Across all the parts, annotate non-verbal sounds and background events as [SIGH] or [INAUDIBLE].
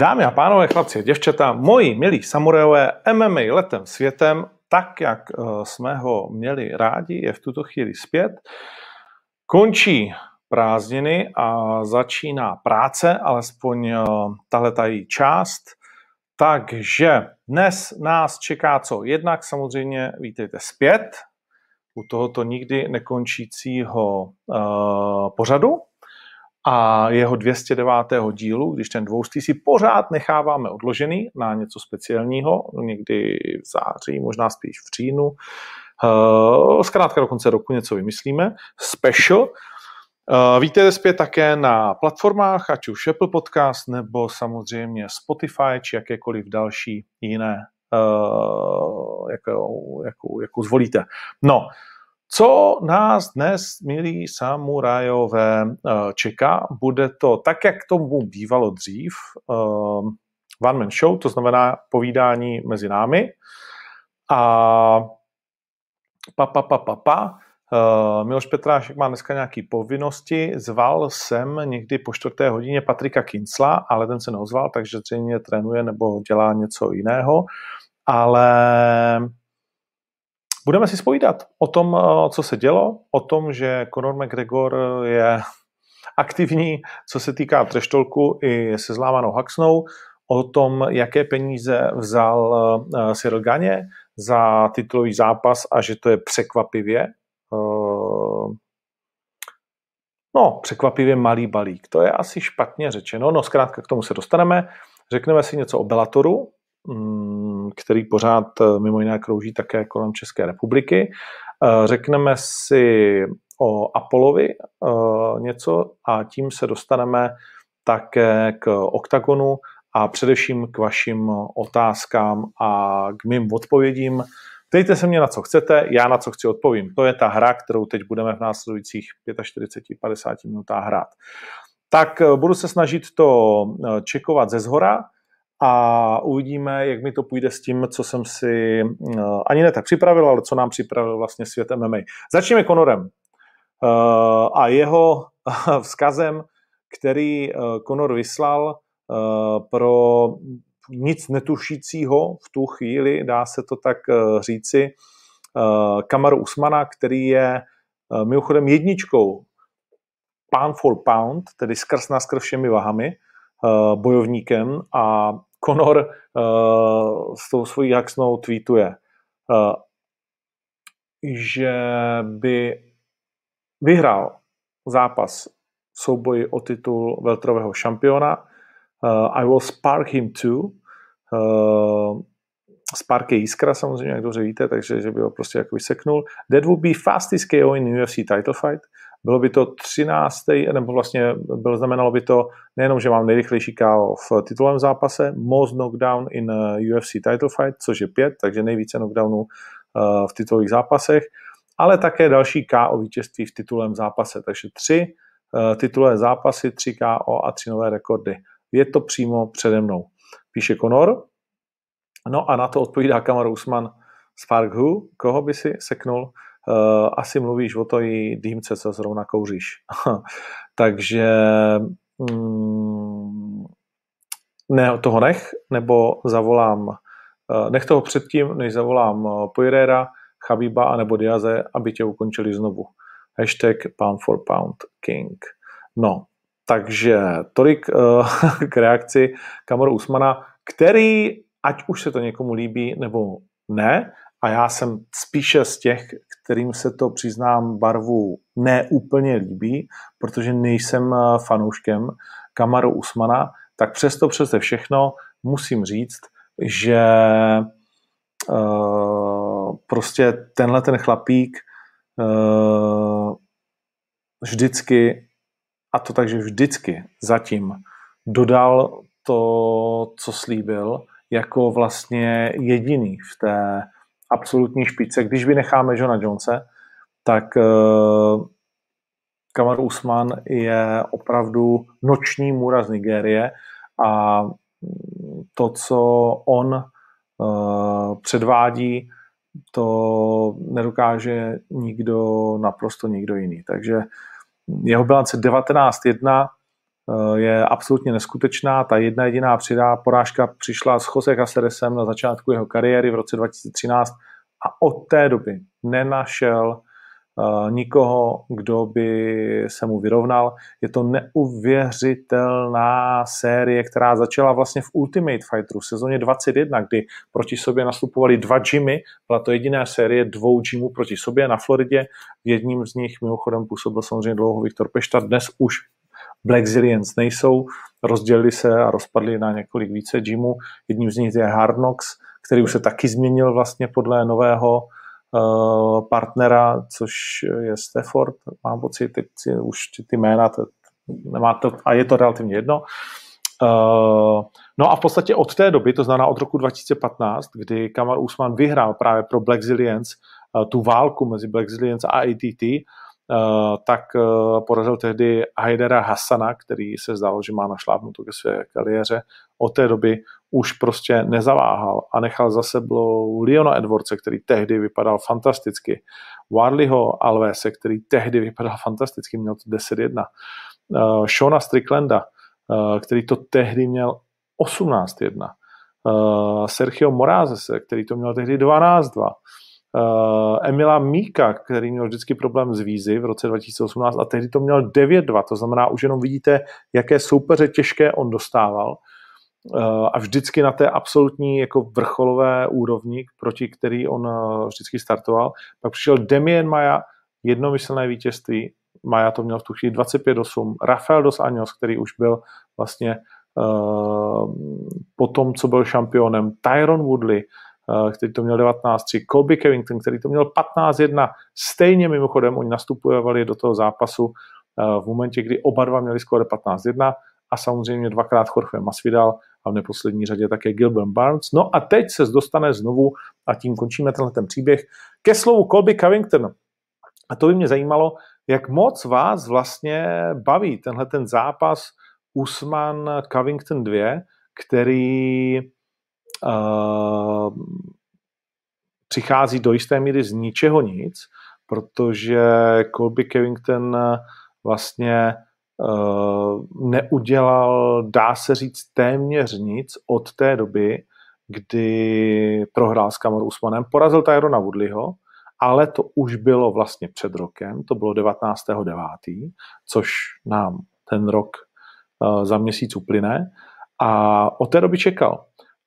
Dámy a pánové, chlapci a děvčata, moji milí samurajové MMA letem světem, tak jak eh, jsme ho měli rádi, je v tuto chvíli zpět. Končí prázdniny a začíná práce, alespoň eh, tahle tají část. Takže dnes nás čeká co? Jednak samozřejmě vítejte zpět u tohoto nikdy nekončícího uh, pořadu, a jeho 209. dílu, když ten dvoustý si pořád necháváme odložený na něco speciálního, někdy v září, možná spíš v říjnu, uh, zkrátka do konce roku něco vymyslíme, special. Uh, víte zpět také na platformách, ať už Apple Podcast, nebo samozřejmě Spotify, či jakékoliv další jiné, uh, jakou, jakou, jakou zvolíte. No, co nás dnes, milí samurajové, eh, čeká? Bude to tak, jak tomu bývalo dřív, eh, one man show, to znamená povídání mezi námi. A pa, pa, pa, pa, pa. Uh, Miloš Petrášek má dneska nějaké povinnosti. Zval jsem někdy po čtvrté hodině Patrika Kincla, ale ten se neozval, takže zřejmě trénuje nebo dělá něco jiného. Ale Budeme si spovídat o tom, eh, co se dělo, o tom, že Conor McGregor je [LAUGHS] aktivní, co se týká treštolku i se zlámanou Haxnou, o tom, jaké peníze vzal uh, Cyril Ganě za titulový zápas a že to je překvapivě uh, no, překvapivě malý balík. To je asi špatně řečeno, no zkrátka k tomu se dostaneme. Řekneme si něco o Bellatoru, který pořád eh, mimo jiné krouží také kolem České republiky. Eh, řekneme si o Apolovi eh, něco a tím se dostaneme také k OKTAGONu a především k vašim otázkám a k mým odpovědím. Ptejte se mě na co chcete, já na co chci odpovím. To je ta hra, kterou teď budeme v následujících 45-50 minutách hrát. Tak budu se snažit to čekovat ze zhora, a uvidíme, jak mi to půjde s tím, co jsem si eh, ani ne tak připravil, ale co nám připravil vlastně svět MMA. Začněme Konorem eh, a jeho vzkazem, který Konor eh, vyslal pro nic netušícího v tu chvíli, dá se to tak říci, Kamaru Usmana, který je mimochodem jedničkou pound for pound, tedy skrz na skrz všemi vahami, bojovníkem a Conor uh, s tou svojí jaksnou tweetuje, uh, že by vyhrál zápas souboji o titul veltrového šampiona. Uh, I will spark him too. Uh, Spark je jiskra samozřejmě, jak dobře víte, takže že by ho prostě jako vyseknul. That would be fastest KO in UFC title fight. Bylo by to 13. nebo vlastně bylo, znamenalo by to nejenom, že mám nejrychlejší KO v titulovém zápase, most knockdown in UFC title fight, což je 5, takže nejvíce knockdownů uh, v titulových zápasech, ale také další KO vítězství v titulovém zápase, takže tři uh, titulové zápasy, tři KO a tři nové rekordy. Je to přímo přede mnou. Píše Conor. No a na to odpovídá Kamar Usman Spark Who, koho by si seknul? Uh, asi mluvíš o to i dýmce, co zrovna kouříš. [LAUGHS] Takže mm, ne, toho nech, nebo zavolám, uh, nech toho předtím, než zavolám uh, Poirera, Chabiba anebo Diaze, aby tě ukončili znovu. Hashtag pound for pound king. No, takže tolik uh, [LAUGHS] k reakci Kamaru Usmana, který, ať už se to někomu líbí nebo ne, a já jsem spíše z těch, kterým se to přiznám barvu neúplně líbí, protože nejsem eh, fanouškem Kamaru Usmana, tak přesto přeze všechno musím říct, že uh, prostě tenhle ten chlapík uh, vždycky, a to takže vždycky zatím dodal to, co slíbil, jako vlastně jediný v té absolutní špičce. Když vynecháme Johna Jonese, tak uh, Kamar Usman je opravdu noční můra z Nigérie a to, co on uh, předvádí, to nedokáže nikdo, naprosto nikdo jiný. Takže jeho bilance 19-1, eh, je absolutně neskutečná. Ta jedna jediná přidá porážka přišla s Jose Caceresem na začátku jeho kariéry v roce 2013 a od té doby nenašel Eh, nikoho, kdo by se mu vyrovnal. Je to neuvěřitelná série, která začala vlastně v Ultimate Fighteru v sezóně 21, kdy proti sobě nastupovali dva Jimmy. Byla to jediná série dvou Jimů proti sobě na Floridě. V jedním z nich mimochodem působil samozřejmě dlouho Viktor Pešta. Dnes už Black Zillions nejsou, rozdělili se a rozpadli na několik více Jimů. Jedním z nich je Hard Knocks, který už se taky změnil vlastně podle nového Eh, partnera, což je Stafford, mám pocit, teď si už ty jména, to, nemá to, a je to relativně jedno. Uh, no a v podstatě od té doby, to znamená od roku 2015, kdy Kamar Usman vyhrál právě pro Black Zillions uh, tu válku mezi Black Zillions a ATT, uh, tak porazil tehdy Haidera Hassana, který se zdalo, že má našlápnutou ke své kariéře. Od té doby už prostě nezaváhal a nechal za sebou Leona Edwardse, který tehdy vypadal fantasticky, Warleyho Alvese, který tehdy vypadal fantasticky, měl to 10-1, uh, Shona Stricklanda, uh, který to tehdy měl 18-1, uh, Sergio Morazese, který to měl tehdy 12-2, uh, Emila Míka, který měl vždycky problém s vízy v roce 2018 a tehdy to měl 9-2, to znamená, už jenom vidíte, jaké soupeře těžké on dostával Eh, a vždycky na té absolutní jako vrcholové úrovni, proti který on eh, vždycky startoval. Pak přišel Demien Maja, jednomyslné vítězství, Maja to měl v tu chvíli 25-8, Rafael dos Anjos, který už byl vlastně po tom, co byl šampionem, Tyron Woodley, který to měl 19-3, Colby Covington, který to měl 15-1, stejně mimochodem oni nastupovali do toho zápasu uh, v momentě, kdy oba dva měli skoro 15-1 a samozřejmě dvakrát Jorge Masvidal a v neposlední řadě také Gilbert Barnes. No a teď se dostane znovu, a tím končíme tenhle ten příběh, ke slovu Colby Covington. A to by mě zajímalo, jak moc vás vlastně baví tenhle ten zápas Usman Covington 2, který přichází do jisté míry z ničeho nic, protože Colby Covington vlastně Eh, neudělal, dá se říct, téměř nic od té doby, kdy prohrál s Kamar Usmanem. Porazil Tyrona Woodleyho, ale to už bylo vlastně před rokem, to bylo 19.9., což nám ten rok uh, za měsíc uplyne. A od té doby čekal.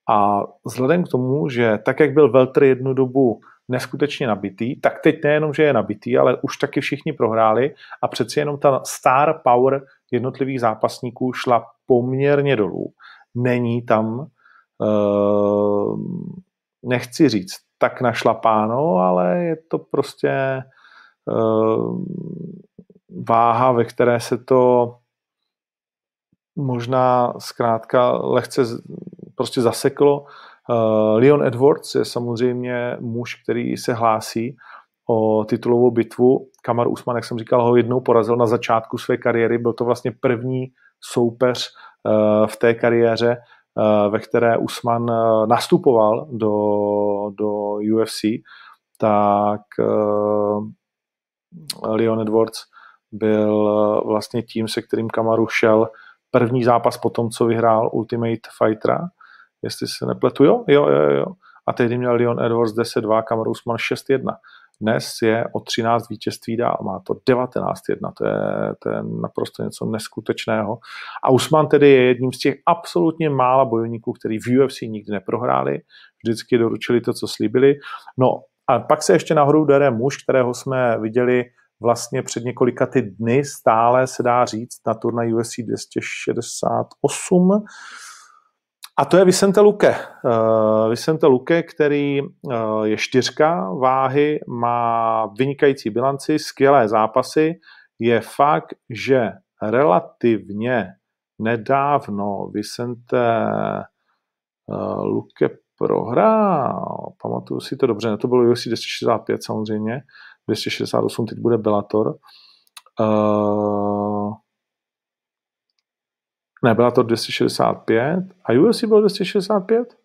A vzhledem k tomu, že tak, jak byl Welter jednu dobu neskutečně nabitý, tak teď nejenom, že je nabitý, ale už taky všichni prohráli a přeci jenom ta star power jednotlivých zápasníků šla poměrně dolů. Není tam, uh, nechci říct, tak našlapáno, ale je to prostě uh, váha, ve které se to možná zkrátka lehce prostě zaseklo Uh, Leon Edwards je samozřejmě muž, který se hlásí o titulovou bitvu. Kamar Usman, jak jsem říkal, ho jednou porazil na začátku své kariéry. Byl to vlastně první soupeř uh, v té kariéře, uh, ve které Usman nastupoval do, do UFC, tak Leon Edwards byl vlastně tím, se kterým Kamaru šel první zápas po tom, co vyhrál Ultimate Fightera jestli se nepletu, jo, jo, jo, jo. A tehdy měl Leon Edwards 10-2, Kamar Usman 6-1. Dnes je o 13 vítězství dál, má to 19-1, to je, to je naprosto něco neskutečného. A Usman tedy je jedním z těch absolutně mála bojovníků, který v UFC nikdy neprohráli, vždycky doručili to, co slíbili. No a pak se ještě nahoru dere muž, kterého jsme viděli vlastně před několika ty dny, stále se dá říct, na turnaj UFC 268, a to je Vicente Luque. Uh, Vicente Luque, který uh, je čtyřka váhy, má vynikající bilanci, skvělé zápasy. Je fakt, že relativně nedávno Vicente uh, Luque prohrál. Pamatuju si to dobře, ne, to bylo UFC 265 samozřejmě, 268 teď bude Bellator. Uh, ne, byla to 265. A UFC bylo 265?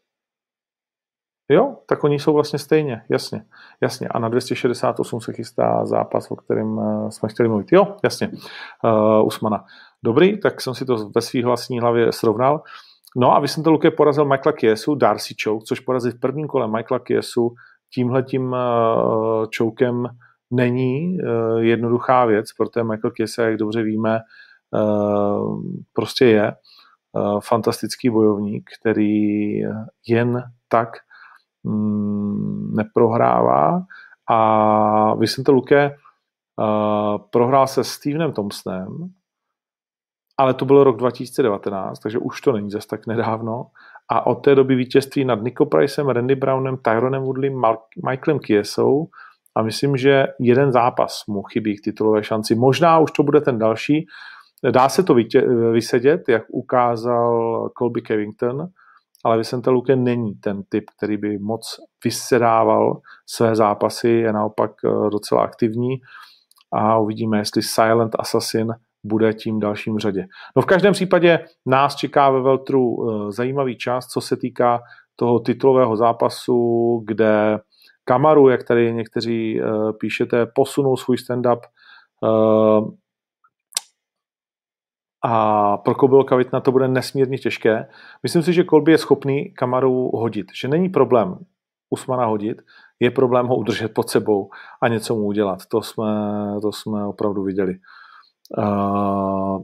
Jo, tak oni jsou vlastně stejně, jasně, jasně. A na 268 se chystá zápas, o kterém uh, jsme chtěli mluvit. Jo, jasně, uh, Usmana. Dobrý, tak jsem si to ve svých vlastní hlavě srovnal. No a Vicente Luque porazil Michaela Kiesu, Darcy Choke, což porazil v prvním kole Michaela Kiesu tímhletím uh, chokem není uh, jednoduchá věc, protože Michael Kiesa, jak dobře víme, prostě je uh, fantastický bojovník, který jen tak um, neprohrává a Vicente Luque uh, prohrál se Stevenem Thompsonem, ale to byl rok 2019, takže už to není zase tak nedávno. A od té doby vítězství nad Nico Pricem, Randy Brownem, Tyronem Woodleym, Michaelem Kiesou a myslím, že jeden zápas mu chybí k titulové šanci. Možná už to bude ten další. Dá se to vytě- vysedět, jak ukázal Colby Covington, ale Vicente Luque není ten typ, který by moc vysedával své zápasy, je naopak eh, docela aktivní a uvidíme, jestli Silent Assassin bude tím dalším řadě. No v každém případě nás čeká ve Veltru eh, zajímavý čas, co se týká toho titulového zápasu, kde Kamaru, jak tady někteří eh, píšete, posunul svůj stand-up a pro Kobyl Kavitna to bude nesmírně těžké. Myslím si, že Kolby je schopný Kamaru hodit, že není problém Usmana hodit, je problém ho udržet pod sebou a něco mu udělat. To jsme, to jsme opravdu viděli. Uh,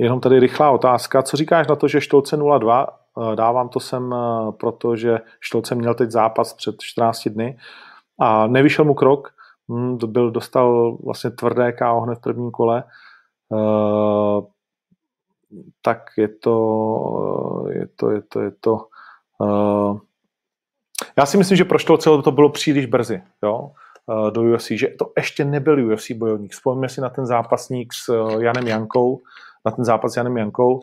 jenom tady rychlá otázka. Co říkáš na to, že Štolce 02, dávám to sem, protože Štolce měl teď zápas před 14 dny a nevyšel mu krok, hm, byl, dostal vlastně tvrdé KO hned v prvním kole, uh, tak je to, je to, je to, je to uh, já si myslím, že pro Štolce to bylo příliš brzy, jo. Eh, do UFC, že to ještě nebyl UFC bojovník. Vzpomeňme si na ten zápasník s Janem Jankou, na ten zápas s Janem Jankou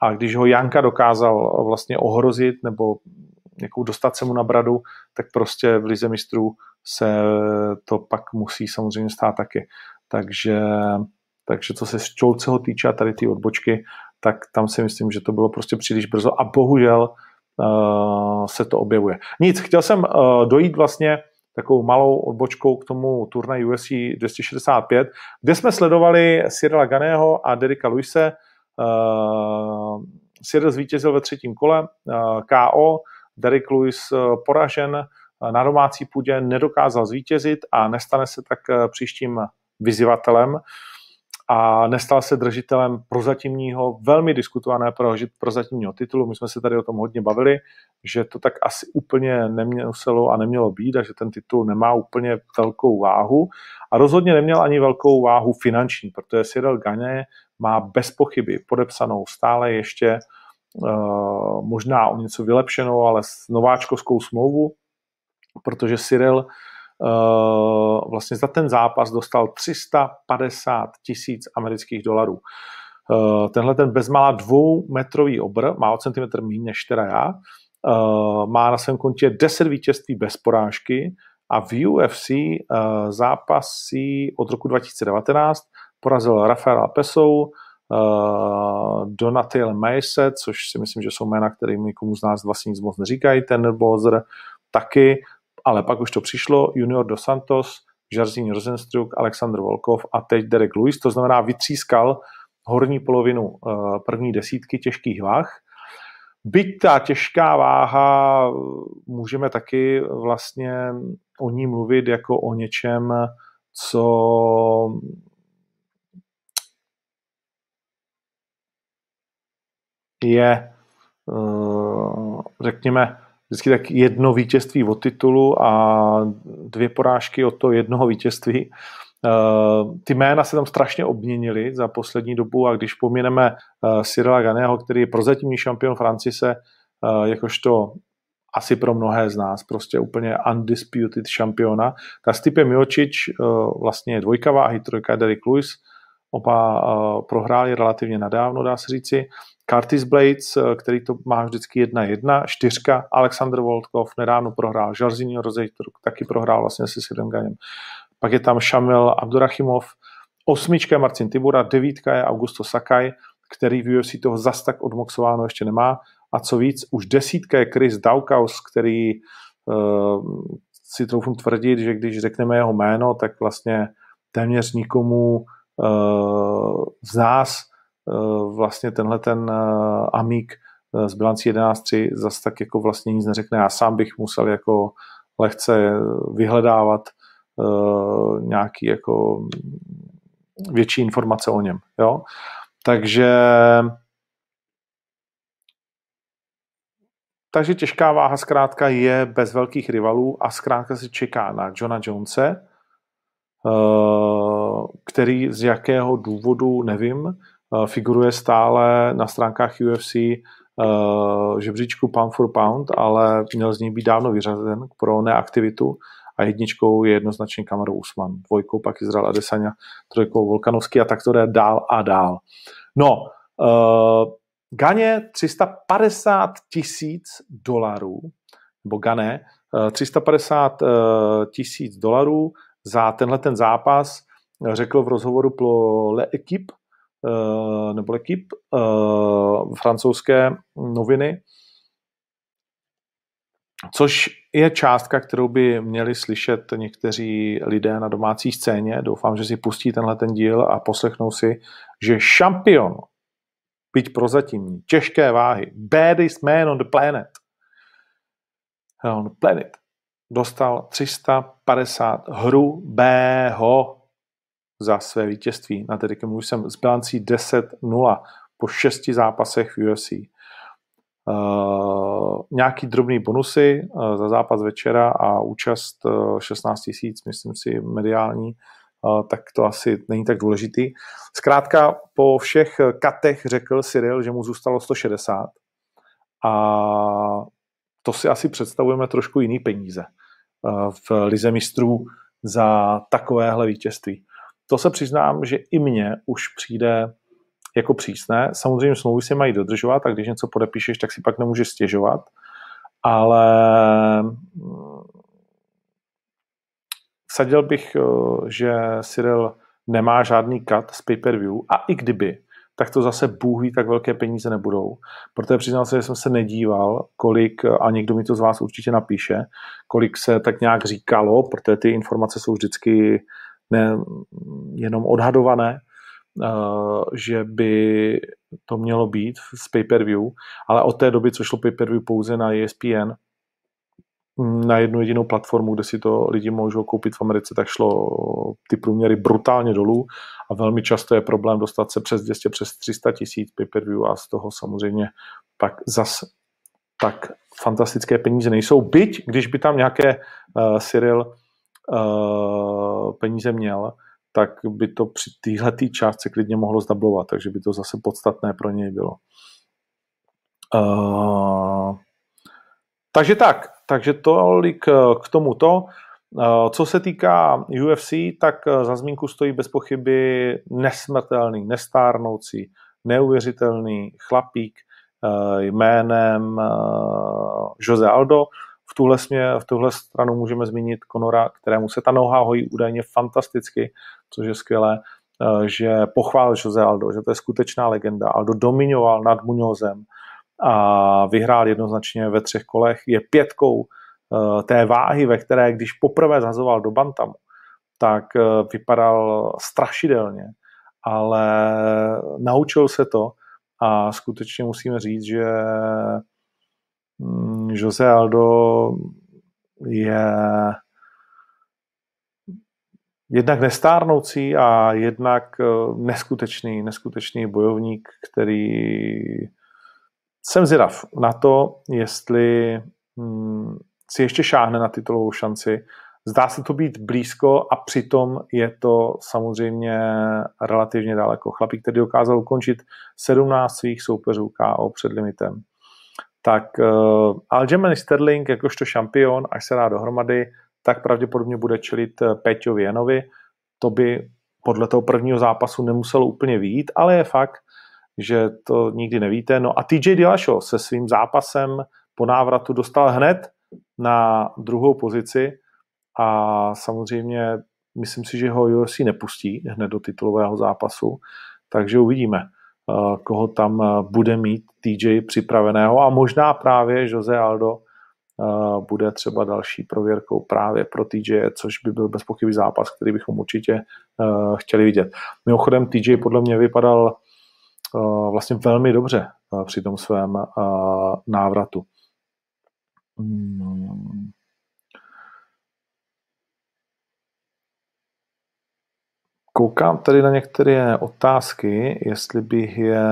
a když ho Janka dokázal vlastně ohrozit nebo někou dostat se mu na bradu, tak prostě v Lize mistrů se to pak musí samozřejmě stát taky. Takže, takže co se Čolceho týče a tady ty odbočky, tak tam si myslím, že to bylo prostě příliš brzo a bohužel uh, se to objevuje. Nic, chtěl jsem uh, dojít vlastně takovou malou odbočkou k tomu turnaj UFC 265, kde jsme sledovali Cyrila Ganého a Derika Luise. Uh, Cyril zvítězil ve třetím kole uh, KO, Derek Lewis uh, poražen uh, na domácí půdě, nedokázal zvítězit a nestane se tak uh, příštím vyzývatelem a nestal se držitelem prozatímního, velmi diskutované prozatímního titulu. My jsme se tady o tom hodně bavili, že to tak asi úplně nemělo a nemělo být a že ten titul nemá úplně velkou váhu a rozhodně neměl ani velkou váhu finanční, protože Cyril Gagne má bez pochyby podepsanou stále ještě uh, možná o něco vylepšenou, ale s nováčkovskou smlouvu, protože Cyril Eh, vlastně za ten zápas dostal 350 tisíc amerických dolarů. Eh, tenhle ten bezmála dvoumetrový obr, má o centimetr méně než teda já, eh, má na svém kontě 10 vítězství bez porážky a v UFC zápasí od roku 2019 porazil Rafaela Pesou, Donatello Mace, což si myslím, že jsou jména, které nikomu z nás vlastně nic moc neříkají, ten Bozer taky, ale pak už to přišlo, Junior dos Santos, Jarzín Rosenstruck, Alexander Volkov a teď Derek Lewis, to znamená vytřískal horní polovinu eh, první desítky těžkých váh. Byť ta těžká váha, můžeme taky vlastně o ní mluvit jako o něčem, co je, eh, řekněme, vždycky tak jedno vítězství od titulu a dvě porážky od toho jednoho vítězství. Uh, ty jména se tam strašně obměnily za poslední dobu a když pomineme uh, Cyrila Ganého, který je prozatímní šampion Francise, jakožto asi pro mnohé z nás prostě úplně undisputed šampiona, tak Stipe Miocic vlastně je dvojka váhy, trojka Derek Lewis, oba prohráli relativně nadávno, dá se říci. Curtis Blades, eh, který to má vždycky jedna jedna, čtyřka, Alexander Voltkov nedávno prohrál, Žarzinho Rozejtor taky prohrál vlastně se Sidem Ganem. Pak je tam Shamil Abdurachimov, osmička je Marcin Tibura, devítka je Augusto Sakai, který v UFC toho zas tak odmoxováno ještě nemá. A co víc, už desítka je Chris Daukaus, který uh, si troufnu tvrdit, že když řekneme jeho jméno, tak vlastně téměř nikomu z nás vlastně tenhle ten Amík z bilancí 11.3 zase tak jako vlastně nic neřekne. Já sám bych musel jako lehce vyhledávat nějaký jako větší informace o něm. Jo? Takže takže těžká váha zkrátka je bez velkých rivalů a zkrátka se čeká na Johna Jonese, který z jakého důvodu, nevím, figuruje stále na stránkách UFC uh, žebříčku pound for pound, ale měl z něj být dávno vyřazen pro neaktivitu a jedničkou je jednoznačně Kamaru Usman, dvojkou pak Izrael Adesanya, trojkou Volkanovský a tak to jde dál a dál. No, uh, Ganě 350 tisíc dolarů, nebo Gané, uh, 350 uh, tisíc dolarů za tenhle ten zápas řekl v rozhovoru pro Le Equipe, nebo L'Equipe, uh, francouzské noviny, Což je částka, kterou by měli slyšet někteří lidé na domácí scéně. Doufám, že si pustí tenhle ten díl a poslechnou si, že šampion, byť prozatímní, těžké váhy, baddest man on the planet, on the planet, dostal 350 hrubého za své vítězství. Na tedy už jsem s bilancí 10-0 po šesti zápasech v UFC. Uh, nějaký drobný bonusy uh, za zápas večera a účast uh, 16 tisíc, myslím si, mediální, uh, tak to asi není tak důležitý. Zkrátka po všech katech řekl Cyril, že mu zůstalo 160 a to si asi představujeme trošku jiný peníze v lize mistrů za takovéhle vítězství. To se přiznám, že i mně už přijde jako přísné. Samozřejmě smlouvy se mají dodržovat a když něco podepíšeš, tak si pak nemůžeš stěžovat. Ale mm, vsadil bych, eh, že Cyril nemá žádný cut z pay-per-view a i kdyby, tak to zase Bůh ví, tak velké peníze nebudou. Protože přiznal se, že jsem se nedíval, kolik, a někdo mi to z vás určitě napíše, kolik se tak nějak říkalo, protože ty informace jsou vždycky ne, jenom odhadované, Eh, že by to mělo být z pay-per-view, ale od té doby, co šlo pay-per-view pouze na ESPN, mm, na jednu jedinou platformu, kde si to lidi můžou koupit v Americe, tak šlo ty průměry brutálně dolů a velmi často je problém dostat se přes 200, přes 300 tisíc pay-per-view a z toho samozřejmě pak zas tak fantastické peníze nejsou. Byť, když by tam nějaké uh, Cyril uh, peníze měl, tak by to při téhle částce klidně mohlo zdablovat, takže by to zase podstatné pro něj bylo. Uh, takže tak, takže tolik k tomuto. Uh, co se týká UFC, tak za zmínku stojí bez pochyby nesmrtelný, nestárnoucí, neuvěřitelný chlapík jménem Jose Aldo, v tuhle, smě, v tuhle stranu můžeme zmínit Konora, kterému se ta noha hojí údajně fantasticky, což je skvělé, eh, že pochválil Jose Aldo, že to je skutečná legenda. Aldo dominoval nad Muñozem a vyhrál jednoznačně ve třech kolech. Je pětkou eh, té váhy, ve které, když poprvé zhazoval do Bantamu, tak eh, vypadal strašidelně, ale naučil se to a skutečně musíme říct, že Jose Aldo je jednak nestárnoucí a jednak eh, neskutečný, neskutečný bojovník, který jsem zvědav na to, jestli mm, si ještě šáhne na titulovou šanci. Zdá se to být blízko a přitom je to samozřejmě relativně daleko. Chlapík, který dokázal ukončit 17 svých soupeřů KO před limitem tak uh, Aljamain Sterling jakožto šampion, až se dá dohromady, tak pravděpodobně bude čelit eh, Peťovi Janovi. To by podle toho prvního zápasu nemuselo úplně výjít, ale je fakt, že to nikdy nevíte. No a TJ Dillashaw se svým zápasem po návratu dostal hned na druhou pozici a samozřejmě myslím si, že ho UFC nepustí hned do titulového zápasu, takže uvidíme. Eh, koho tam eh, bude mít TJ připraveného a možná právě Jose Aldo bude třeba další prověrkou právě pro TJ, což by byl bez pochyby zápas, který bychom určitě chtěli vidět. Mimochodem TJ podle mě vypadal vlastně velmi dobře při tom svém návratu. Koukám tady na některé otázky, jestli bych je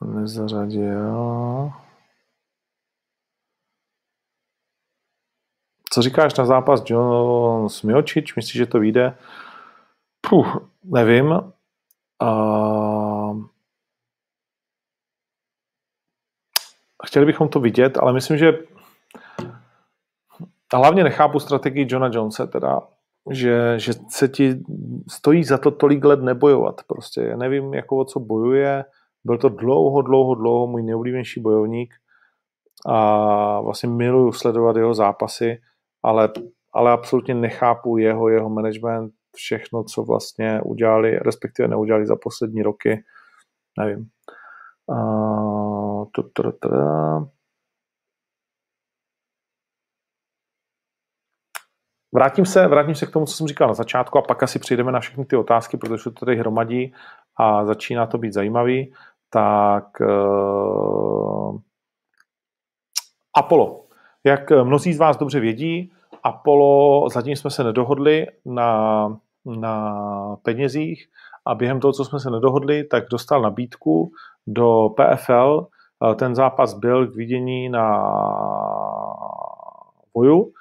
nezařadil. Co říkáš na zápas Jones Miočič? Myslíš, že to vyjde? Puh, nevím. Uh, chtěli bychom to vidět, ale myslím, že a hlavně nechápu strategii Johna Jonesa, teda, že, že se ti stojí za to tolik let nebojovat. Prostě já nevím, jako o co bojuje. Byl to dlouho, dlouho, dlouho můj nejoblíbenější bojovník a vlastně miluju sledovat jeho zápasy, ale, ale absolutně nechápu jeho, jeho management, všechno, co vlastně udělali, respektive neudělali za poslední roky. Nevím. Uh, Vrátím se, vrátím se k tomu, co jsem říkal na začátku a pak asi přijdeme na všechny ty otázky, protože to tady hromadí a začíná to být zajímavý. Tak uh, Apollo. Jak mnozí z vás dobře vědí, Apollo, zatím jsme se nedohodli na, na penězích a během toho, co jsme se nedohodli, tak dostal nabídku do PFL. Ten zápas byl k vidění na boju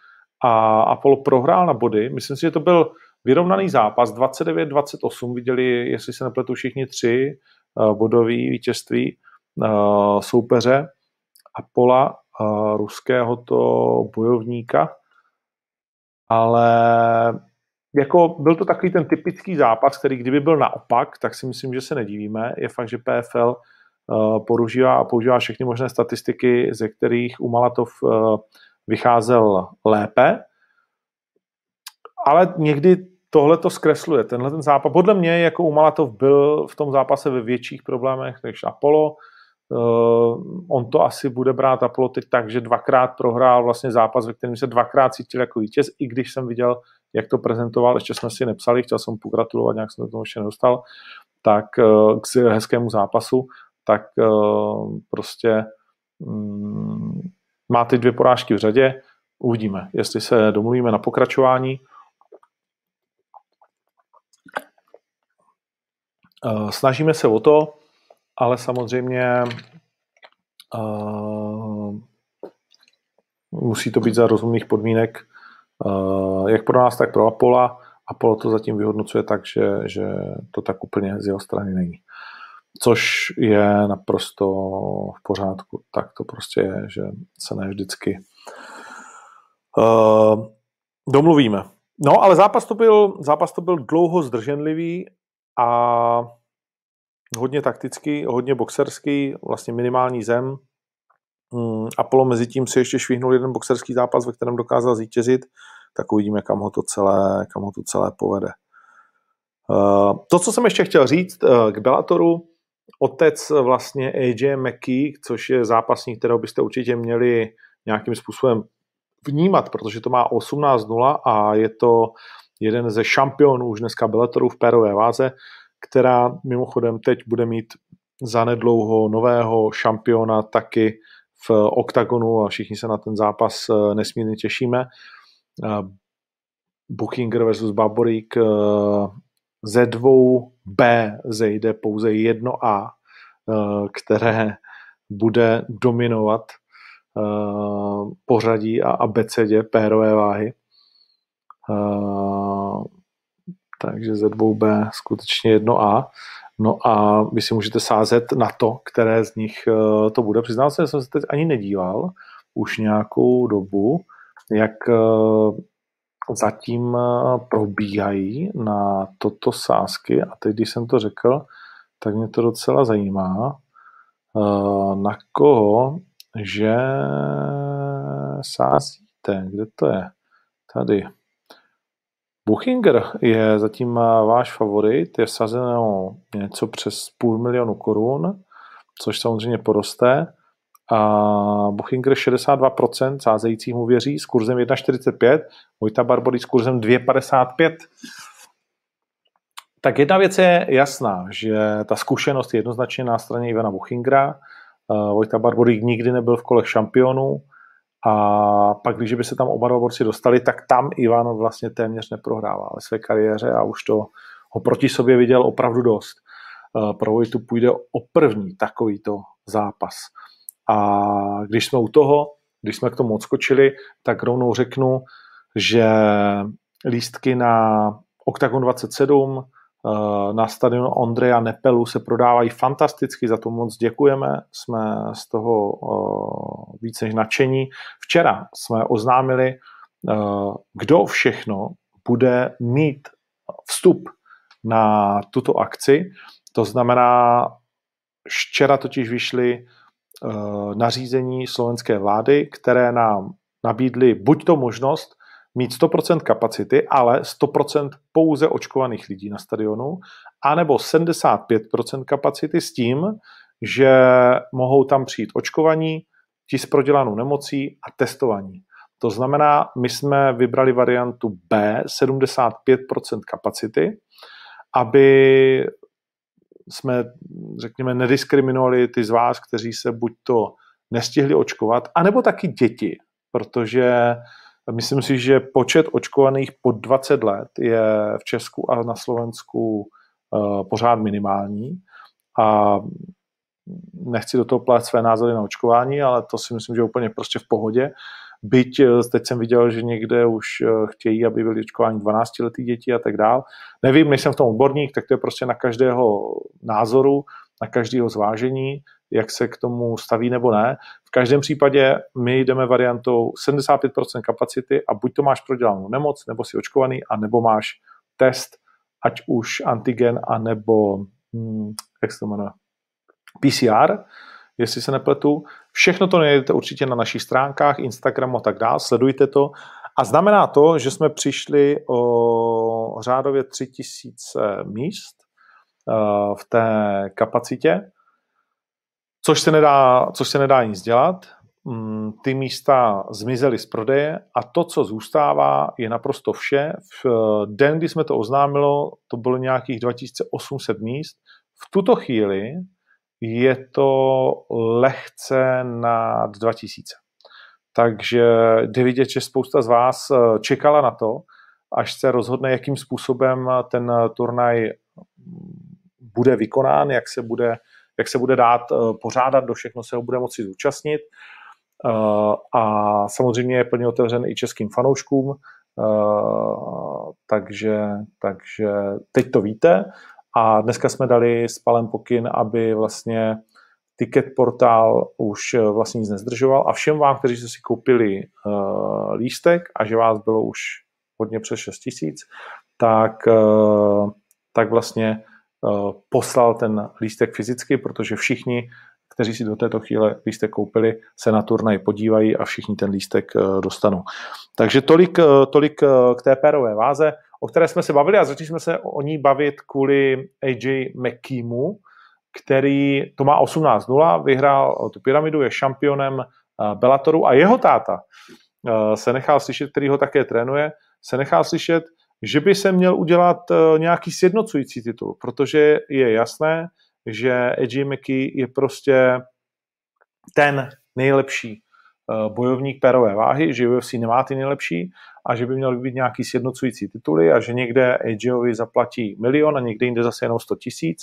a Apollo prohrál na body. Myslím si, že to byl vyrovnaný zápas, 29-28, viděli, jestli se nepletu všichni tři uh, bodový vítězství uh, soupeře Apola, uh, ruského to bojovníka, ale jako byl to takový ten typický zápas, který kdyby byl naopak, tak si myslím, že se nedivíme. Je fakt, že PFL používá a používá všechny možné statistiky, ze kterých u Malatov uh, vycházel lépe, ale někdy tohle to zkresluje. Tenhle ten zápas, podle mě, jako u Malatov byl v tom zápase ve větších problémech než Apollo. Uh, on to asi bude brát Apollo teď tak, že dvakrát prohrál vlastně zápas, ve kterém se dvakrát cítil jako vítěz, i když jsem viděl, jak to prezentoval, ještě jsme si nepsali, chtěl jsem pogratulovat, nějak jsem to tomu ještě nedostal, tak uh, k hezkému zápasu, tak uh, prostě um, má ty dvě porážky v řadě. Uvidíme, jestli se domluvíme na pokračování. Eh, snažíme se o to, ale samozřejmě uh, musí to být za rozumných podmínek, uh, jak pro nás, tak pro Apola. Apollo to zatím vyhodnocuje tak, že, že to tak úplně z jeho strany není což je naprosto v pořádku. Tak to prostě je, že se ne vždycky uh, domluvíme. No, ale zápas to, byl, zápas to byl dlouho zdrženlivý a hodně taktický, hodně boxerský, vlastně minimální zem. Hmm, Apollo mezi tím si ještě švihnul jeden boxerský zápas, ve kterém dokázal zvítězit, tak uvidíme, kam ho to celé, kam ho to celé povede. Uh, to, co jsem ještě chtěl říct uh, k Bellatoru, otec vlastně AJ McKee, což je zápasník, kterého byste určitě měli nějakým způsobem vnímat, protože to má 18-0 a je to jeden ze šampionů už dneska Bellatorů v pérové váze, která mimochodem teď bude mít zanedlouho nového šampiona taky v oktagonu a všichni se na ten zápas eh, nesmírně těšíme. Eh, Bookinger versus Baborík eh, ze dvou B zejde pouze jedno A, eh, které bude dominovat eh, pořadí a abecedě pérové váhy. Eh, takže ze dvou B skutečně jedno A. No a vy si můžete sázet na to, které z nich to bude. Přiznám se, že jsem se teď ani nedíval už nějakou dobu, jak zatím eh, probíhají na toto sázky a teď, když jsem to řekl, tak mě to docela zajímá, eh, na koho, že sázíte. Kde to je? Tady. Buchinger je zatím váš favorit, je vsazeno něco přes půl milionu korun, což samozřejmě poroste. A Buchinger 62% sázejících mu věří s kurzem 1,45, Vojta Barbory s kurzem 2,55. Tak jedna věc je jasná, že ta zkušenost je jednoznačně na straně Ivana Buchingera. Vojta Barbory nikdy nebyl v kolech šampionů, a pak, když by se tam oba dva borci dostali, tak tam Ivan vlastně téměř neprohrává ve své kariéře a už to ho proti sobě viděl opravdu dost. Eh, pro Vojtu půjde o první takovýto zápas. A když jsme u toho, když jsme k tomu odskočili, tak rovnou řeknu, že lístky na Octagon 27 Eh, na stadionu Ondreja Nepelu se prodávají fantasticky, za to moc děkujeme, jsme z toho eh, více než nadšení. Včera jsme oznámili, eh, kdo všechno bude mít vstup na tuto akci. To znamená, včera totiž vyšly nařízení slovenské vlády, které nám nabídly buď to možnost mít 100% kapacity, ale 100% pouze očkovaných lidí na stadionu, anebo 75% kapacity s tím, že mohou tam přijít očkovaní, ti s prodělanou nemocí a testovaní. To znamená, my jsme vybrali variantu B, 75% kapacity, aby jsme, řekněme, nediskriminovali ty z vás, kteří se buď to nestihli očkovat, anebo taky děti, protože Myslím si, že počet očkovaných pod 20 let je v Česku a na Slovensku uh, pořád minimální a nechci do toho plát své názory na očkování, ale to si myslím, že je úplně prostě v pohodě. Byť eh, teď jsem viděl, že někde už eh, chtějí, aby byly očkováni 12 letý děti a tak dál. Nevím, nejsem v tom odborník, tak to je prostě na každého názoru, na každého zvážení jak se k tomu staví nebo ne. V každém případě my jdeme variantou 75% kapacity a buď to máš prodělanou nemoc, nebo si očkovaný, a nebo máš test, ať už antigen, a nebo hmm, jak se to jmenuje, PCR, jestli se nepletu. Všechno to najdete určitě na našich stránkách, Instagramu a tak dále, sledujte to. A znamená to, že jsme přišli o řádově 3000 míst eh, v té kapacitě což se nedá, což se nedá nic dělat. Mm, ty místa zmizely z prodeje a to, co zůstává, je naprosto vše. V eh, den, kdy jsme to oznámilo, to bylo nějakých 2800 míst. V tuto chvíli je to lehce nad 2000. Takže jde vidět, že spousta z vás eh, čekala na to, až se rozhodne, jakým způsobem ten turnaj bude vykonán, jak se bude jak se bude dát eh, pořádat, do všechno se ho bude moci zúčastnit. Eh, a samozřejmě je plně otevřen i českým fanouškům, takže, takže teď to víte. A dneska jsme dali s Palem pokyn, aby vlastně ticket portál už vlastně nic nezdržoval a všem vám, kteří jste si koupili uh, lístek a že vás bylo už hodně přes 6 tisíc, tak, uh, tak vlastně Eh, poslal ten lístek fyzicky, protože všichni, kteří si do této chvíle lístek koupili, se na turnaj podívají a všichni ten lístek eh, dostanou. Takže tolik, eh, tolik k té pérové váze, o které jsme se bavili a začali jsme se o ní bavit kvůli AJ McKeemu, který to má 18-0, vyhrál tu pyramidu, je šampionem Bellatoru a jeho táta se nechal slyšet, který ho také trénuje, se nechal slyšet, že by se měl udělat eh, nějaký sjednocující titul, protože je jasné, že Edgy McKee je prostě ten nejlepší eh, bojovník pérové váhy, že UFC nemá ty nejlepší a že by měl být nějaký sjednocující tituly a že někde AJovi zaplatí milion a někde jinde zase jenom 100 tisíc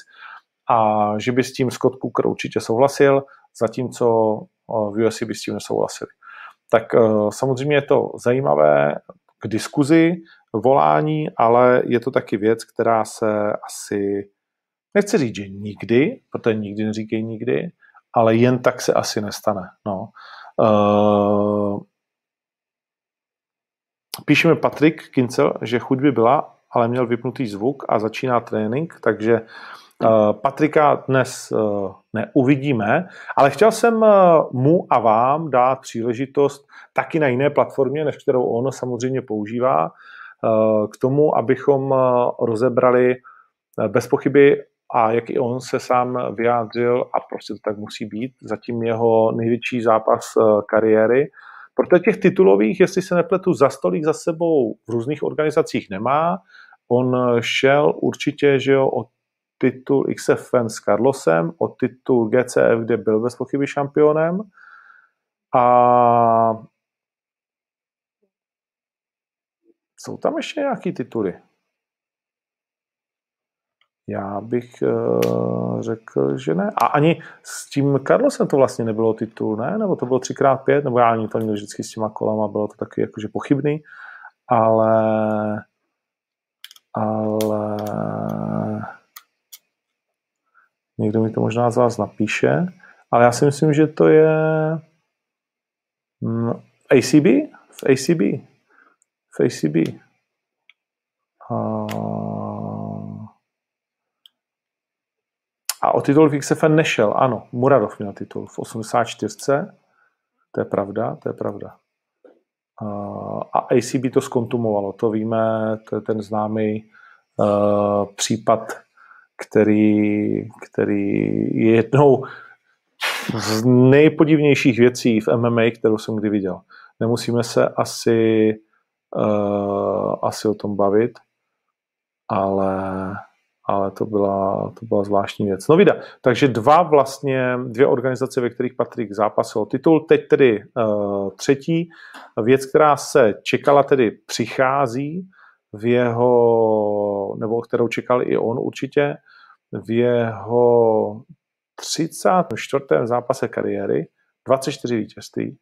a že by s tím Scott Cooker určitě souhlasil, zatímco eh, v UFC by s tím nesouhlasili. Tak samozřejmě je to zajímavé k diskuzi, volání, ale je to taky věc, která se asi, nechci říct, že nikdy, protože nikdy neříkej nikdy, ale jen tak se asi nestane. No. Uh, píšeme Patrik Kincel, že chuť by byla, ale měl vypnutý zvuk a začíná trénink, takže uh, Patrika dnes uh, neuvidíme, ale chtěl jsem mu a vám dát příležitost taky na jiné platformě, než kterou on samozřejmě používá, k tomu, abychom rozebrali bez pochyby a jak i on se sám vyjádřil, a prostě to tak musí být, zatím jeho největší zápas kariéry, protože těch titulových, jestli se nepletu, za stolík za sebou v různých organizacích nemá. On šel určitě, že jo, o titul XFN s Carlosem, o titul GCF, kde byl bez pochyby šampionem. A jsou tam ještě nějaký tituly? Já bych uh, řekl, že ne. A ani s tím Carlosem to vlastně nebylo titul, ne? Nebo to bylo 3x5, nebo já ani to měl vždycky s těma kolama, bylo to taky jakože pochybný. Ale ale někdo mi to možná z vás napíše, ale já si myslím, že to je v ACB? V ACB. V ACB. A A o titul v XFN nešel, ano. Muradov měl titul v 84. To je pravda, to je pravda. A ACB to skontumovalo, to víme, to je ten známý uh, případ, který, který je jednou z nejpodivnějších věcí v MMA, kterou jsem kdy viděl. Nemusíme se asi, uh, asi o tom bavit, ale ale to byla, to byla zvláštní věc. No vida, takže dva vlastně, dvě organizace, ve kterých Patrik zápasil titul. Teď tedy uh, třetí věc, která se čekala, tedy přichází v jeho, nebo kterou čekal i on určitě, v jeho 34. zápase kariéry, 24 vítězství,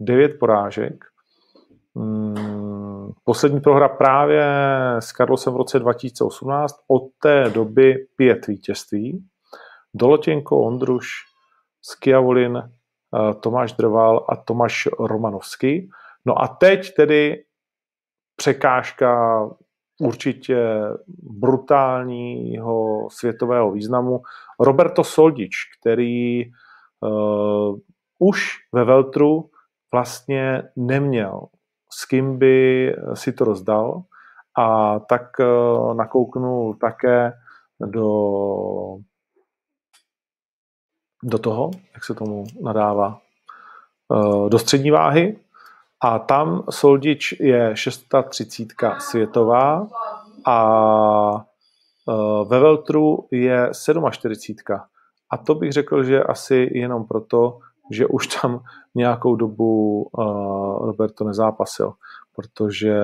9 porážek, Hmm, poslední prohra právě s Karlosem v roce 2018, od té doby pět vítězství. Dolotěnko, Ondruš, Skiavolin, eh, Tomáš Drval a Tomáš Romanovský. No a teď tedy překážka určitě brutálního světového významu. Roberto Soldič, který uh, už ve Veltru vlastně neměl s kým by si to rozdal a tak eh, nakouknul také do, do toho, jak se tomu nadává, eh, do střední váhy a tam Soldič je 630 světová a eh, ve Veltru je 47. A to bych řekl, že asi jenom proto, že už tam nějakou dobu uh, Roberto nezápasil, protože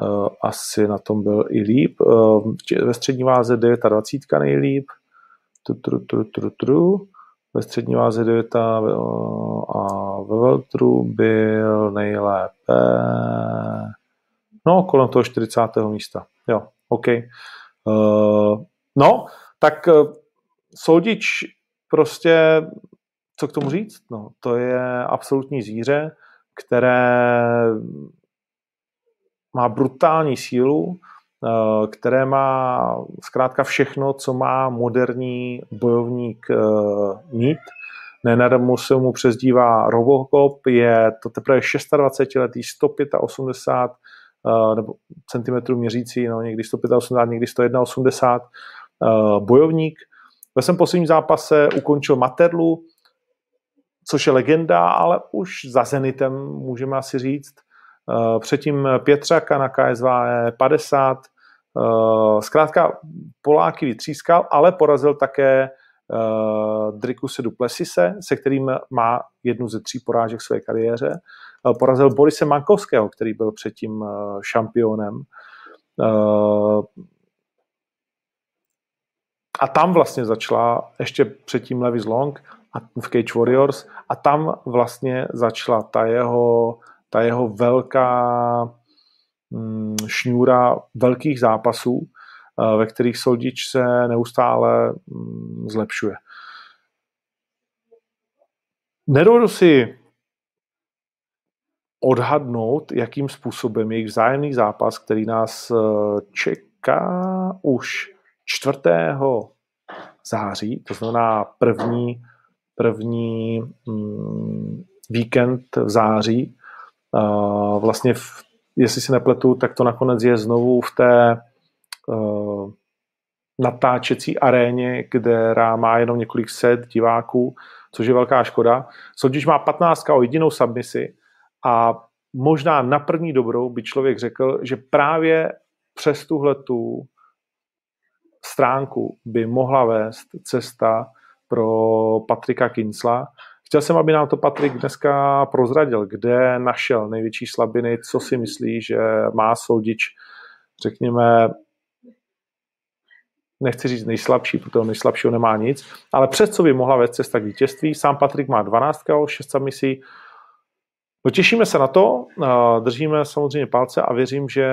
uh, asi na tom byl i líp. Uh, ve střední váze 29 nejlíp, tru, tru, tru, tru, tru. ve střední váze 9 a ve Veltru byl nejlépe no kolem toho 40. místa. Jo, OK. No, tak Soldič prostě co k tomu říct? No, to je absolutní zvíře, které má brutální sílu, eh, které má zkrátka všechno, co má moderní bojovník eh, mít. Nenadarmo se mu přezdívá Robocop, je to teprve 26-letý, 185 eh, nebo centimetrů měřící, no, někdy 185, někdy 181, bojovník. Ve svém posledním zápase ukončil Materlu, což je legenda, ale už za Zenitem můžeme asi říct. Eh, předtím Pětřaka na KSV 50. Eh, zkrátka Poláky vytřískal, ale porazil také eh, Drikuse Duplessise, se kterým má jednu ze tří porážek své kariéře. Porazil Borise Mankovského, který byl předtím šampionem. A tam vlastně začala ještě předtím Levis Long v Cage Warriors a tam vlastně začala ta jeho, ta jeho velká mm, šňůra velkých zápasů, eh, ve kterých Soldič se neustále mm, zlepšuje. Nedovedu si odhadnout, jakým způsobem jejich vzájemný zápas, který nás eh, čeká už 4. září, to znamená první první mm, víkend v září. Vlastně v, jestli si nepletu, tak to nakonec je znovu v té uh, natáčecí aréně, která má jenom několik set diváků, což je velká škoda. Soutěž má 15 o jedinou submisi a možná na první dobrou by člověk řekl, že právě přes tuhle tu stránku by mohla vést cesta pro Patrika Kincla. Chtěl jsem, aby nám to Patrik dneska prozradil, kde našel největší slabiny, co si myslí, že má soudič, řekněme, nechci říct nejslabší, protože nejslabšího nemá nic, ale přes co by mohla vést cesta k vítězství. Sám Patrik má 12 o 6 misí. No, těšíme se na to, držíme samozřejmě palce a věřím, že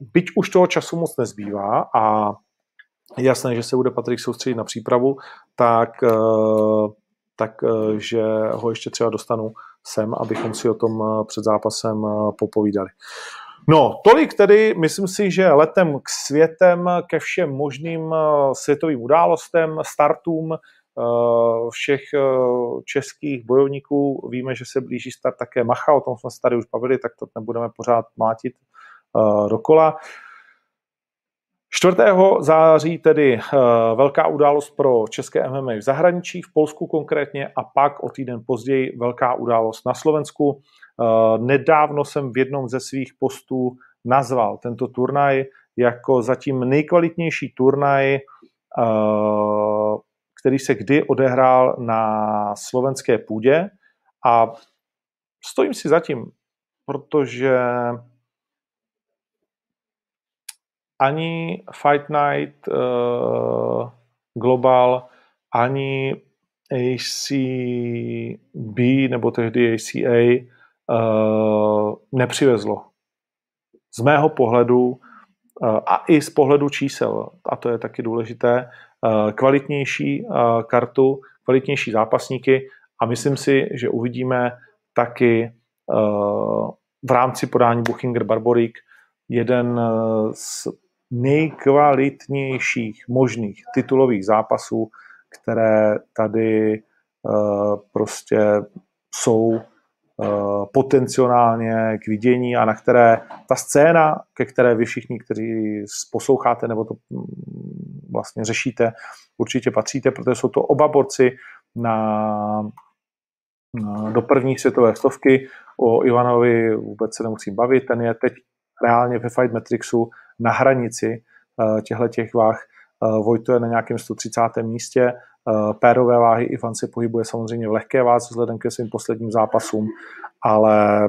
byť už toho času moc nezbývá a jasné, že se bude Patrik soustředit na přípravu, tak, tak že ho ještě třeba dostanu sem, abychom si o tom před zápasem popovídali. No, tolik tedy, myslím si, že letem k světem, ke všem možným eh, světovým událostem, startům eh, všech eh, českých bojovníků. Víme, že se blíží start také Macha, o tom jsme se tady už bavili, tak to nebudeme pořád mátit dokola. 4. září tedy velká událost pro české MMA v zahraničí, v Polsku konkrétně, a pak o týden později velká událost na Slovensku. Eh, nedávno jsem v jednom ze svých postů nazval tento turnaj jako zatím nejkvalitnější turnaj, eh, který se kdy odehrál na slovenské půdě a stojím si zatím, protože ani Fight Night uh, Global, ani ACB, nebo tehdy ACA, uh, nepřivezlo. Z mého pohledu uh, a i z pohledu čísel, a to je taky důležité, uh, kvalitnější uh, kartu, kvalitnější zápasníky a myslím si, že uvidíme taky uh, v rámci podání Buchinger Barborík jeden z nejkvalitnějších možných titulových zápasů, které tady uh, prostě jsou Eh, potenciálně k vidění a na které ta scéna, ke které vy všichni, kteří posloucháte nebo to mm, vlastně řešíte, určitě patříte, protože jsou to oba borci na, na do první světové stovky. O Ivanovi vůbec se nemusím bavit, ten je teď reálně ve Fight Matrixu na hranici uh, těchto těch váh. Uh, Vojto je na nějakém 130. místě, Eh, pérové váhy Ivan se pohybuje samozřejmě v lehké váze vzhledem ke svým posledním zápasům, ale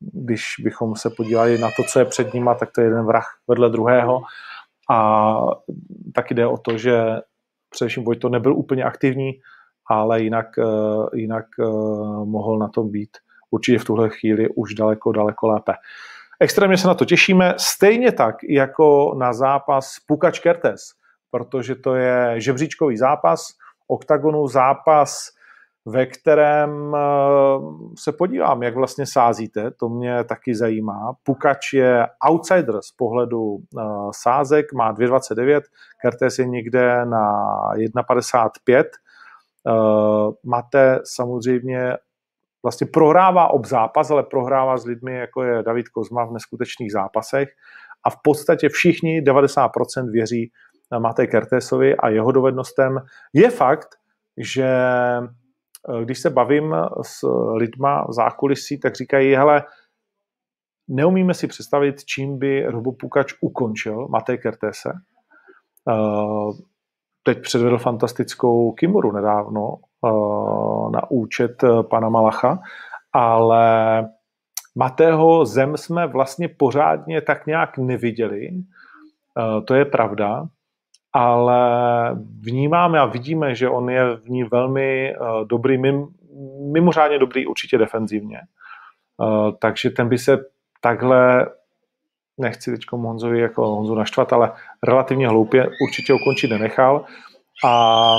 když bychom se podívali na to, co je před nima, tak to je jeden vrah vedle druhého a taky jde o to, že především Vojto nebyl úplně aktivní, ale jinak, eh, jinak eh, mohl na tom být určitě v tuhle chvíli už daleko, daleko lépe. Extrémně se na to těšíme, stejně tak jako na zápas Pukač Kertes, protože to je žebříčkový zápas, oktagonu zápas, ve kterém eh, se podívám, jak vlastně sázíte, to mě taky zajímá. Pukač je outsider z pohledu eh, sázek, má 2,29, Kertes je někde na 1,55. Eh, máte samozřejmě vlastně prohrává ob zápas, ale prohrává s lidmi, jako je David Kozma v neskutečných zápasech a v podstatě všichni, 90% věří Matej Kertésovi a jeho dovednostem. Je fakt, že eh, když se bavím s lidma v zákulisí, tak říkají, hele, neumíme si představit, čím by Robopukač ukončil Matej Kertése. Eh, teď předvedl fantastickou Kimuru nedávno na účet pana Malacha, ale Matého zem jsme vlastně pořádně tak nějak neviděli. To je pravda ale vnímáme a vidíme, že on je v ní velmi dobrý, mim, mimořádně dobrý určitě defenzivně. Takže ten by se takhle, nechci teď Honzovi jako Honzu naštvat, ale relativně hloupě určitě ukončit nenechal. A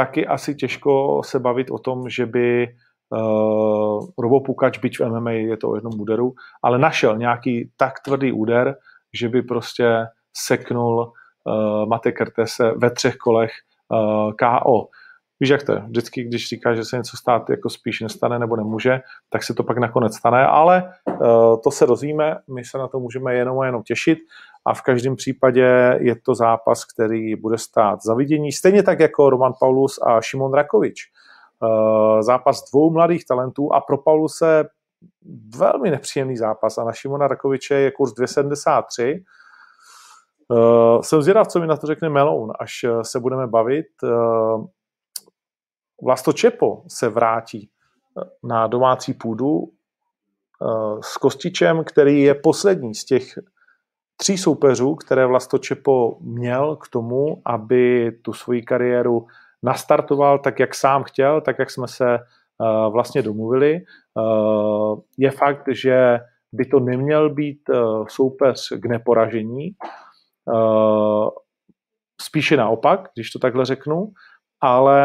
taky asi těžko se bavit o tom, že by uh, Robo Pukač, byť v MMA je to o jednom úderu, ale našel nějaký tak tvrdý úder, že by prostě seknul uh, Mate Kertese ve třech kolech uh, eh, KO. víš, jak to je. Vždycky, když říká, že se něco stát jako spíš nestane nebo nemůže, tak se to pak nakonec stane, ale uh, to se dozvíme, my se na to můžeme jenom a jenom těšit a v každém případě je to zápas, který bude stát za vidění, stejně tak jako Roman Paulus a Šimon Rakovič. Uh, zápas dvou mladých talentů a pro Pauluse velmi nepříjemný zápas a na Šimona Rakoviče je kurz 273. Uh, jsem zvědav, co mi na to řekne Meloun, až se budeme bavit. Vlasto Čepo se vrátí na domácí půdu s Kostičem, který je poslední z těch tří soupeřů, které Vlasto Čepo měl k tomu, aby tu svoji kariéru nastartoval tak, jak sám chtěl, tak, jak jsme se uh, vlastně domluvili. Uh, je fakt, že by to neměl být uh, soupeř k neporažení, spíše naopak, když to takhle řeknu, ale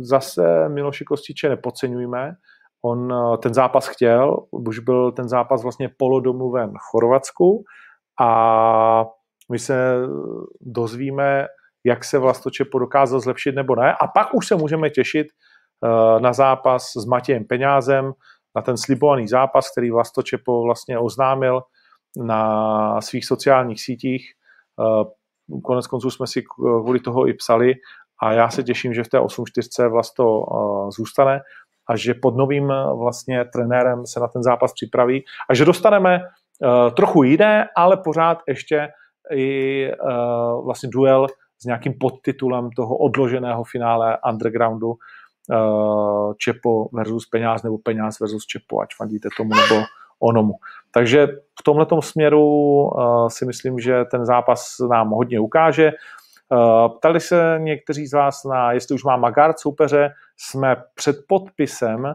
zase Miloše Kostiče nepodceňujme, on ten zápas chtěl, už byl ten zápas vlastně polodomluven v Chorvatsku, a my se dozvíme, jak se Vlastočepo dokázal zlepšit nebo ne. A pak už se můžeme těšit eh, na zápas s Matějem Peňázem, na ten slibovaný zápas, který Vlastočepo vlastně oznámil na svých sociálních sítích. Eh, konec konců jsme si kvůli toho i psali a já se těším, že v té 8-4 Vlasto eh, zůstane a že pod novým vlastně trenérem se na ten zápas připraví a že dostaneme trochu jiné, ale pořád ještě i uh, vlastně duel s nějakým podtitulem toho odloženého finále undergroundu uh, Čepo versus Peňáz nebo Peňáz versus Čepo, ať fandíte tomu nebo onomu. Takže v tomhle směru si myslím, že ten zápas nám hodně ukáže. Ptali se někteří z vás na, jestli už má Magard soupeře, jsme před podpisem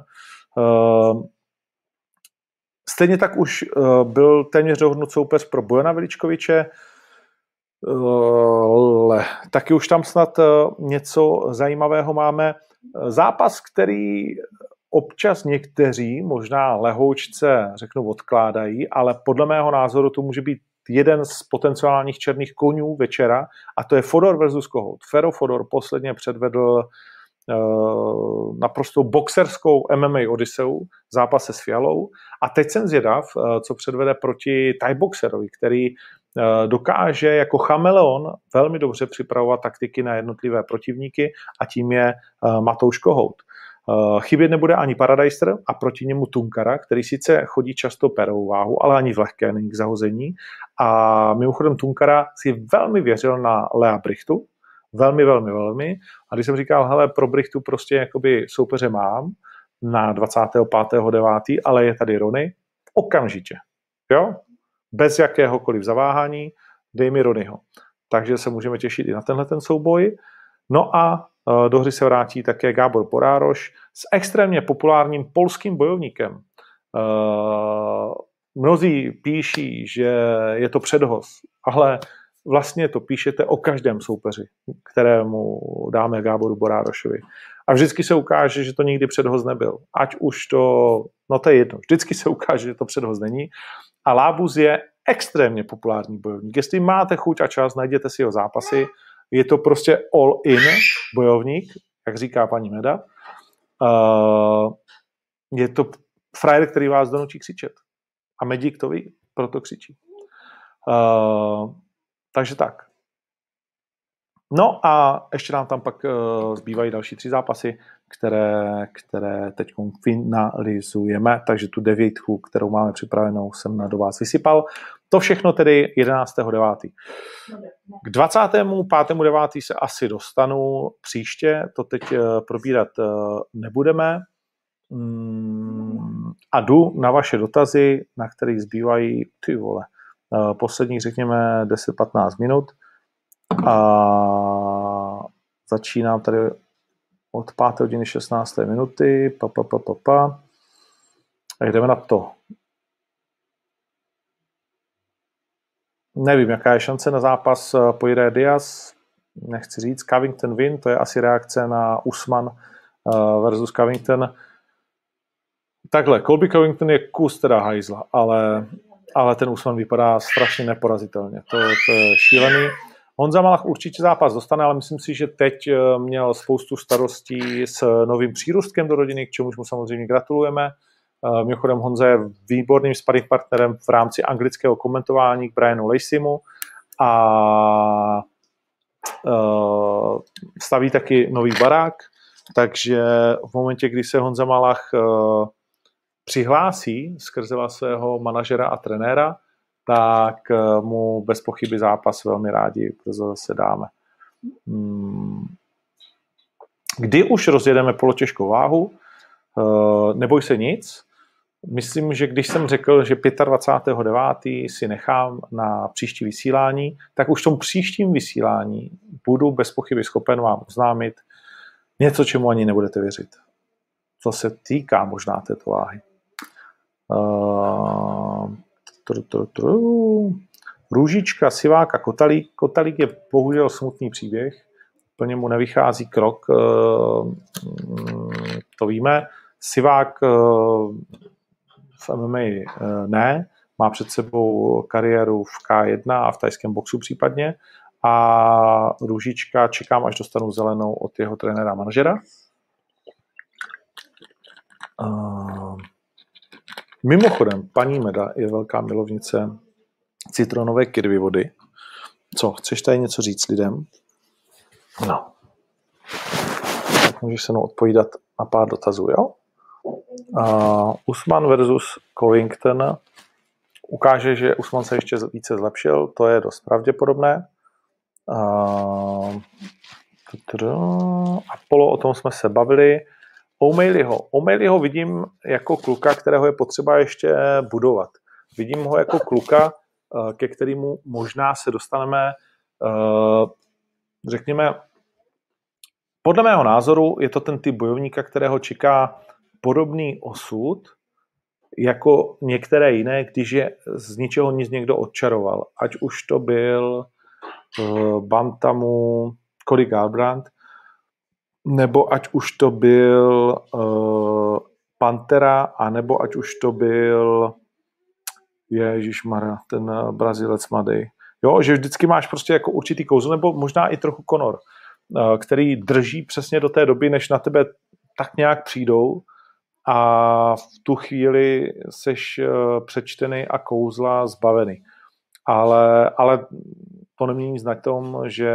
Stejně tak už uh, byl téměř dohodnut soupeř pro Bojana Veličkoviče, ale taky už tam snad uh, něco zajímavého máme. Zápas, který občas někteří, možná lehoučce, řeknu, odkládají, ale podle mého názoru to může být jeden z potenciálních černých konňů večera a to je Fodor versus Kohout. Fero Fodor posledně předvedl Eh, naprosto boxerskou MMA Odiseu v zápase s Fialou. A teď jsem zvědav, eh, co předvede proti Thai boxerovi, který eh, dokáže jako chameleon velmi dobře připravovat taktiky na jednotlivé protivníky a tím je Matouš Kohout. Chybět nebude ani Paradiser a proti němu Tunkara, který sice chodí často perovou váhu, ale ani v lehké není k zahození. A mimochodem Tunkara si velmi věřil na Lea Brichtu, Velmi, velmi, velmi. A když jsem říkal, hele, pro Brichtu prostě jakoby soupeře mám na 25.9., ale je tady Rony, okamžitě. Jo? Bez jakéhokoliv zaváhání, dej mi Ronyho. Takže se můžeme těšit i na tenhle ten souboj. No a e, do hry se vrátí také Gábor Porároš s extrémně populárním polským bojovníkem. E, mnozí píší, že je to předhoz, ale vlastně to píšete o každém soupeři, kterému dáme Gáboru Borárošovi. A vždycky se ukáže, že to nikdy předhoz nebyl. Ať už to, no to je jedno, vždycky se ukáže, že to předhoz není. A Lábuz je extrémně populární bojovník. Jestli máte chuť a čas, najděte si jeho zápasy. Je to prostě all-in bojovník, jak říká paní Meda. Uh, je to frajer, který vás donutí křičet. A Medík to ví, proto křičí. Uh, takže tak. No a ještě nám tam pak uh, zbývají další tři zápasy, které, které teď finalizujeme, takže tu devítku, kterou máme připravenou, jsem na do vás vysypal. To všechno tedy 11.9. K 25.9. se asi dostanu příště, to teď uh, probírat uh, nebudeme. Mm, a jdu na vaše dotazy, na které zbývají, ty vole, Eh, posledních, řekněme, 10-15 minut a začínám tady od 5. hodiny 16. minuty, pa, pa, pa, pa, pa. A jdeme na to. Nevím, jaká je šance na zápas eh, pojede Diaz, nechci říct, Covington win, to je asi reakce na Usman eh, versus Covington. Takhle, Colby Covington je kus teda hajzla, ale ale ten Usman vypadá strašně neporazitelně. To, to je šílený. Honza Malach určitě zápas dostane, ale myslím si, že teď eh, měl spoustu starostí s novým přírůstkem do rodiny, k čemuž mu samozřejmě gratulujeme. Eh, mimochodem Honza je výborným sparring partnerem v rámci anglického komentování k Brianu Laceymu a staví taky nový barák, takže v momentě, kdy se Honza Malach přihlásí skrze svého manažera a trenéra, tak eh, mu bez pochyby zápas velmi rádi zase dáme. Hmm. Kdy už rozjedeme polotěžkou váhu, eh, neboj se nic. Myslím, že když jsem řekl, že 25.9. si nechám na příští vysílání, tak už v tom příštím vysílání budu bez pochyby schopen vám oznámit něco, čemu ani nebudete věřit. Co se týká možná této váhy. Uh, tr, tr, tr, Růžička, Siváka, Kotalík. Kotalík je bohužel smutný příběh. Plně mu nevychází krok, uh, to víme. Sivák uh, v MMA ne, má před sebou kariéru v K1 a v tajském boxu případně. A Růžička čekám, až dostanu zelenou od jeho trenéra manažera. Mimochodem, paní Meda je velká milovnice citronové kirvy vody. Co, chceš tady něco říct lidem? No. Tak můžeš se mnou odpovídat na pár dotazů, jo? Uh, Usman versus Covington ukáže, že Usman se ještě více zlepšil, to je dost pravděpodobné. Uh, Apollo, o tom jsme se bavili. O'Malleyho. O'Malleyho vidím jako kluka, kterého je potřeba ještě budovat. Vidím ho jako kluka, eh, ke kterému možná se dostaneme, eh, řekněme, podle mého názoru je to ten typ bojovníka, kterého čeká podobný osud, jako některé jiné, když je z ničeho nic někdo odčaroval. Ať už to byl uh, Bantamu Cody Garbrandt, nebo ať už to byl uh, Pantera, anebo ať už to byl Ježíš Mara, ten uh, Brazilec mladý. Jo, že vždycky máš prostě jako určitý kouzlo, nebo možná i trochu Conor, uh, který drží přesně do té doby, než na tebe tak nějak přijdou a v tu chvíli seš uh, přečtený a kouzla zbavený. Ale, ale to nemění na tom, že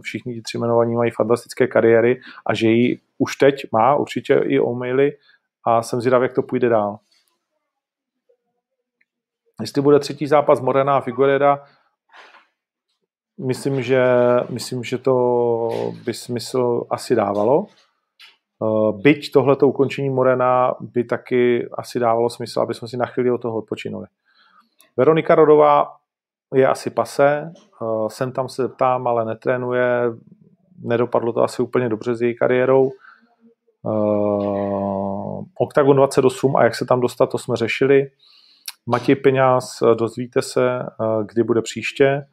všichni ti tři jmenovaní mají fantastické kariéry a že ji už teď má určitě i O'Malley a jsem zvědav, jak to půjde dál. Jestli bude třetí zápas Morena a Figuereda, myslím, že, myslím, že to by smysl asi dávalo. Byť tohleto ukončení Morena by taky asi dávalo smysl, aby jsme si na chvíli od toho odpočinuli. Veronika Rodová je asi pase, uh, sem tam se ptám, ale netrénuje, nedopadlo to asi úplně dobře s její kariérou. Uh, Octagon 28 a jak se tam dostat, to jsme řešili. Matěj Peňáz, dozvíte se, kdy bude příště.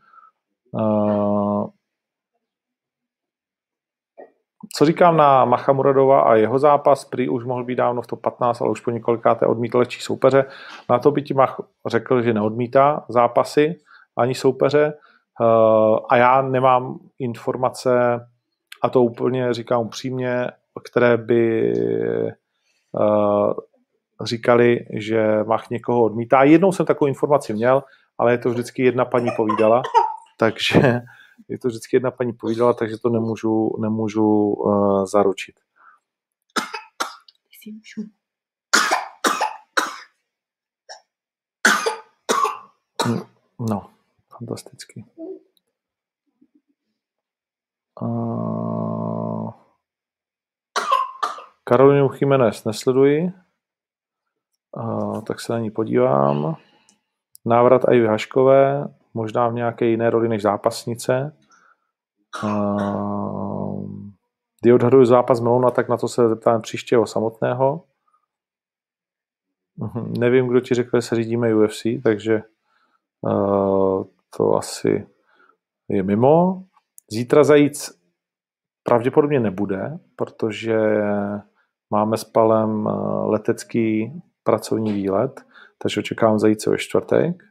Co říkám na Machamuradova a jeho zápas, prý už mohl být dávno v to 15, ale už po několikáté odmítl lehčí soupeře. Na to by ti Mach řekl, že neodmítá zápasy, ani soupeře eh, a já nemám informace, a to úplně říkám upřímně, které by eh, říkali, že Mach někoho odmítá. Jednou jsem takovou informaci měl, ale je to vždycky jedna paní povídala, takže [LAUGHS] je to vždycky jedna paní povídala, takže to nemůžu, nemůžu uh, zaručit. No. Fantastický. Uh, Karolinu Jiménez nesleduji, uh, tak se na ní podívám. Návrat i Haškové, možná v nějaké jiné roli než zápasnice. Uh, kdy odhaduju zápas Melona, tak na to se zeptám příštího samotného. Uh, nevím, kdo ti řekl, že se řídíme UFC, takže uh, to asi je mimo. Zítra zajíc pravděpodobně nebude, protože máme s Palem eh, letecký pracovní výlet, takže očekávám zajíc ve čtvrtek.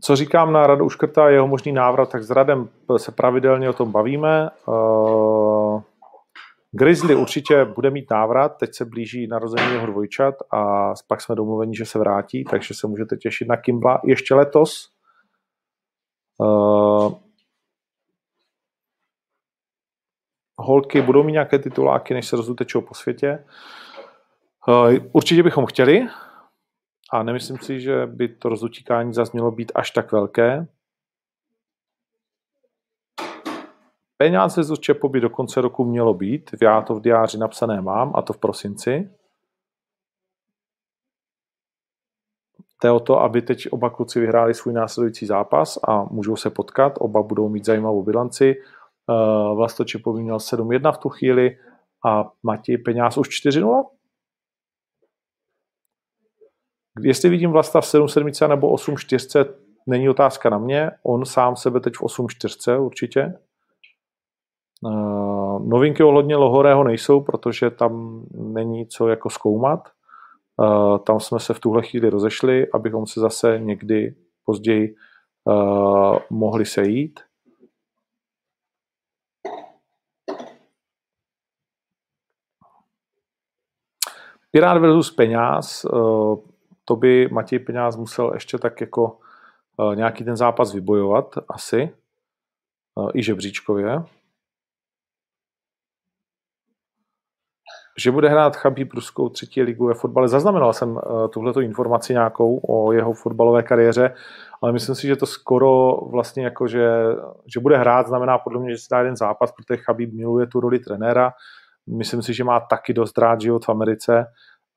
Co říkám na Radu Uškrta, jeho možný návrat, tak s Radem se pravidelně o tom bavíme. Eh, Grizzly určitě bude mít návrat, teď se blíží narození jeho dvojčat a pak jsme domluveni, že se vrátí, takže se můžete těšit na Kimbla ještě letos. Uh, holky budou mít nějaké tituláky, než se rozutečou po světě. Uh, určitě bychom chtěli a nemyslím si, že by to rozutíkání zase mělo být až tak velké. Peníze z Čepo by do konce roku mělo být, já to v diáři napsané mám, a to v prosinci. Jde o to, aby teď oba kluci vyhráli svůj následující zápas a můžou se potkat, oba budou mít zajímavou bilanci. Eh, Vlasto Čepový měl 7-1 v tu chvíli a Matěj Peňáz už 4-0. Jestli vidím Vlasta v 7-7 nebo 8-4, není otázka na mě. On sám sebe teď v 8-4 určitě. Eh, novinky ohledně Lohorého nejsou, protože tam není co jako zkoumat. Eh, tam jsme se v tuhle chvíli rozešli, abychom se zase někdy později eh, mohli sejít. Pirát versus Peňáz, to by Matěj Peňáz musel ještě tak jako nějaký ten zápas vybojovat asi, i žebříčkově. Že bude hrát Chabí Pruskou třetí ligu ve fotbale. Zaznamenal jsem uh, tuhleto informaci nějakou o jeho fotbalové kariéře, ale myslím si, že to skoro vlastně jako, že, že bude hrát, znamená podle mě, že si dá jeden zápas, protože Chabí miluje tu roli trenéra. Myslím si, že má taky dost rád život v Americe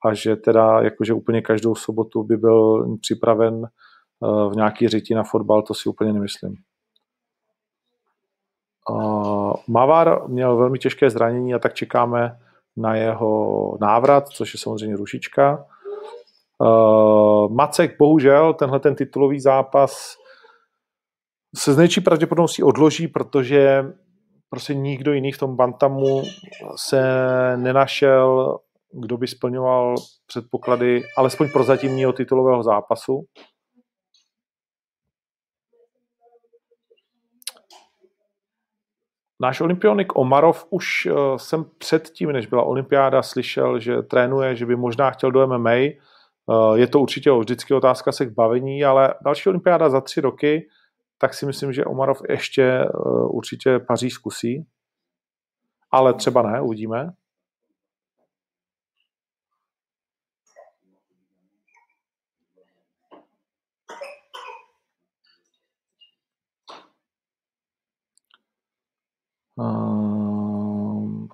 a že teda jakože úplně každou sobotu by byl připraven uh, v nějaký řiti na fotbal, to si úplně nemyslím. Uh, Mavar měl velmi těžké zranění a tak čekáme na jeho návrat, což je samozřejmě rušička. Uh, Macek bohužel tenhle ten titulový zápas se z největší pravděpodobností odloží, protože prostě nikdo jiný v tom Bantamu se nenašel, kdo by splňoval předpoklady alespoň prozatímního titulového zápasu. Náš olympionik Omarov už uh, jsem předtím, než byla olympiáda, slyšel, že trénuje, že by možná chtěl do MMA. Uh, je to určitě vždycky otázka se k bavení, ale další olympiáda za tři roky, tak si myslím, že Omarov ještě uh, určitě paří zkusí. Ale třeba ne, uvidíme.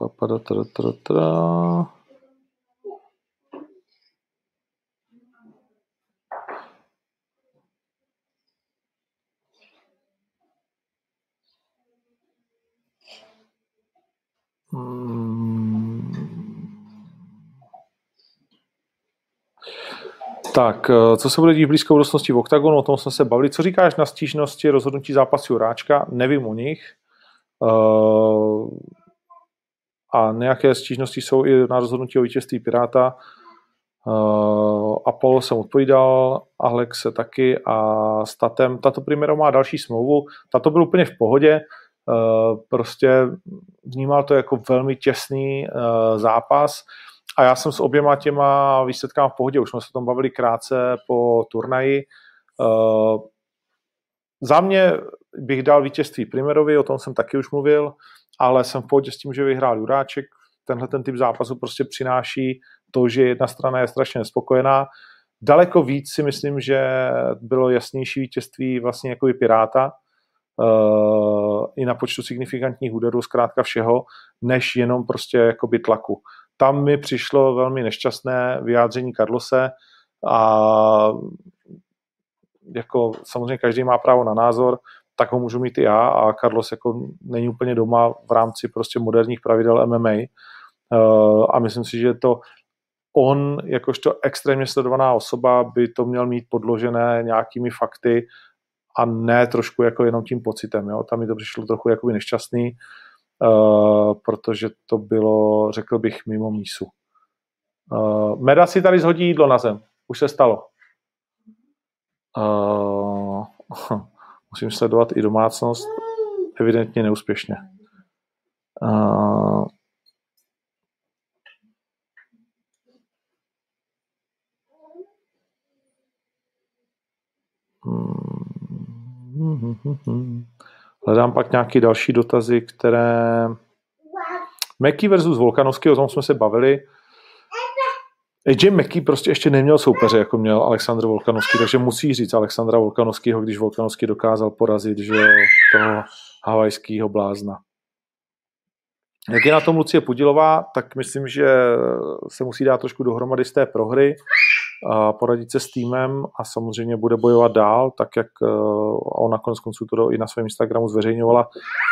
Papada, tra, tra, tra. Hmm. Tak, eh, co se bude dít v blízké budoucnosti v OKTAGONu, o tom jsme se bavili. Co říkáš na stížnosti rozhodnutí zápasu Juráčka? Nevím o nich. Uh, a nějaké stížnosti jsou i na rozhodnutí o vítězství Piráta. Uh, Apollo jsem odpovídal, Alex se taky a Statem. Tato Primero má další smlouvu. Tato byl úplně v pohodě. Uh, prostě vnímal to jako velmi těsný uh, zápas a já jsem s oběma těma výsledkami v pohodě. Už jsme se o tom bavili krátce po turnaji. Uh, za mě bych dal vítězství Primerovi, o tom jsem taky už mluvil, ale jsem v pohodě s tím, že vyhrál Juráček. Tenhle ten typ zápasu prostě přináší to, že jedna strana je strašně nespokojená. Daleko víc si myslím, že bylo jasnější vítězství vlastně jako Piráta, uh, i na počtu signifikantních úderů, zkrátka všeho, než jenom prostě jakoby tlaku. Tam mi přišlo velmi nešťastné vyjádření Karlose a jako samozřejmě každý má právo na názor, tak ho můžu mít i já a Carlos jako není úplně doma v rámci prostě moderních pravidel MMA eh, a myslím si, že to on, jakožto extrémně sledovaná osoba, by to měl mít podložené nějakými fakty a ne trošku jako jenom tím pocitem. Jo? Tam mi to přišlo trochu jakoby nešťastný, uh, protože to bylo, řekl bych, mimo mísu. Uh, Meda si tady zhodí jídlo na zem. Už se stalo. Uh, [LAUGHS] musím sledovat i domácnost, evidentně neúspěšně. Uh, Hledám pak nějaké další dotazy, které... Meky versus Volkanovský, o tom jsme se bavili. AJ Meky prostě ještě neměl soupeře, jako měl Aleksandr Volkanovský, takže musí říct Alexandra Volkanovského, když Volkanovský dokázal porazit že toho havajského blázna. Jak je na tom Lucie Pudilová, tak myslím, že se musí dát trošku dohromady z té prohry, poradit se s týmem a samozřejmě bude bojovat dál, tak jak eh, on nakonec konců to i na svém Instagramu zveřejňovala.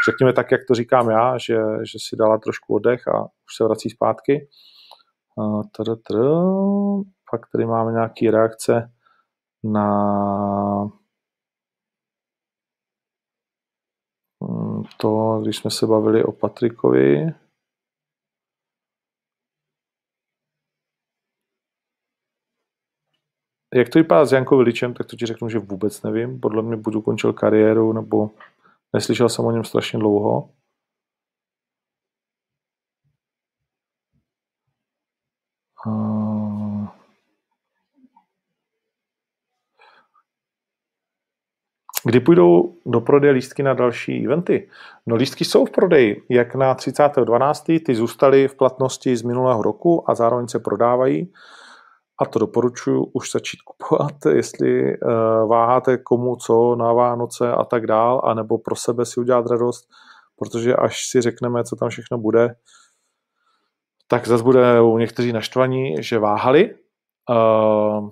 Řekněme tak, jak to říkám já, že, že si dala trošku oddech a už se vrací zpátky. Pak tady máme nějaké reakce na mm, to, když jsme se bavili o Patrikovi. Jak to vypadá s Jankou Viličem, tak to ti řeknu, že vůbec nevím. Podle mě budu končil kariéru, nebo neslyšel jsem o něm strašně dlouho. Kdy půjdou do prodeje lístky na další eventy? No lístky jsou v prodeji, jak na 30.12. Ty zůstaly v platnosti z minulého roku a zároveň se prodávají. A to doporučuji už začít kupovat, [LAUGHS] jestli uh, váháte komu co na Vánoce a tak dál, anebo pro sebe si udělat radost, protože až si řekneme, co tam všechno bude, tak zase bude u někteří naštvaní, že váhali. Uh,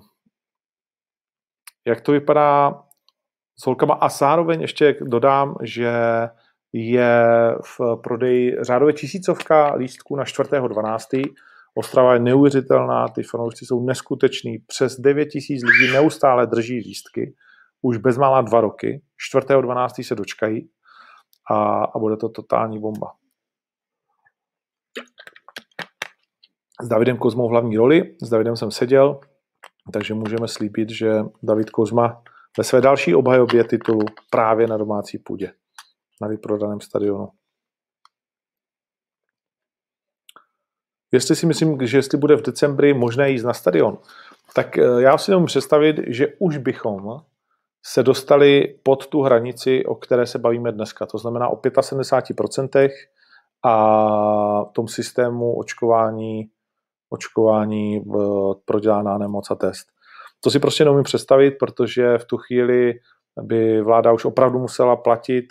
jak to vypadá s holkama a zároveň ještě dodám, že je v prodeji řádově tisícovka lístků na 4.12. Ostrava je neuvěřitelná, ty fanoušci jsou neskuteční, přes 9 tisíc lidí neustále drží lístky, už bezmála dva roky, 4.12. se dočkají a, a bude to totální bomba. S Davidem Kozmou v hlavní roli, s Davidem jsem seděl, takže můžeme slíbit, že David Kozma ve své další obhajobě titulu právě na domácí půdě, na vyprodaném stadionu. Jestli si myslím, že jestli bude v decembri možné jít na stadion, tak eh, já si nemůžu představit, že už bychom se dostali pod tu hranici, o které se bavíme dneska. To znamená o 75% a tom systému očkování, očkování eh, prodělaná nemoc a test. To si prostě neumím představit, protože v tu chvíli by vláda už opravdu musela platit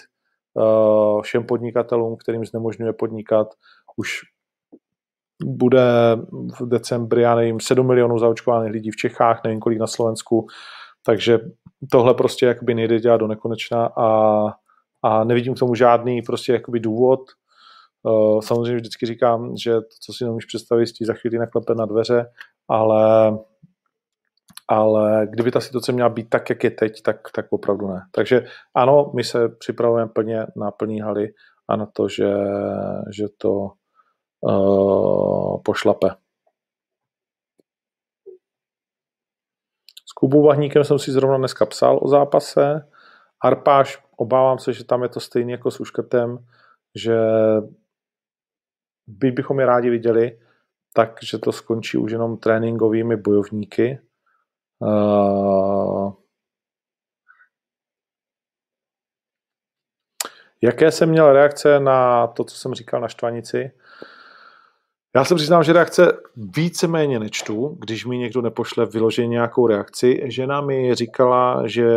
uh, všem podnikatelům, kterým znemožňuje podnikat. Už bude v decembri, já nevím, 7 milionů zaočkovaných lidí v Čechách, nevím kolik na Slovensku, takže tohle prostě jakoby nejde dělat do nekonečna a, a nevidím k tomu žádný prostě jakoby důvod. Uh, samozřejmě vždycky říkám, že to, co si nemůžeš představit, za chvíli naklepe na dveře, ale ale kdyby ta situace měla být tak, jak je teď, tak, tak opravdu ne. Takže ano, my se připravujeme plně na plný haly a na to, že, že to uh, pošlape. S Kubou Vahníkem jsem si zrovna dneska psal o zápase. Arpáš, obávám se, že tam je to stejné jako s Uškrtem, že byť bychom je rádi viděli, tak, že to skončí už jenom tréninkovými bojovníky, Uh, jaké jsem měl reakce na to, co jsem říkal na štvanici? Já se přiznám, že reakce víceméně nečtu, když mi někdo nepošle vyloženě nějakou reakci. Žena mi říkala, že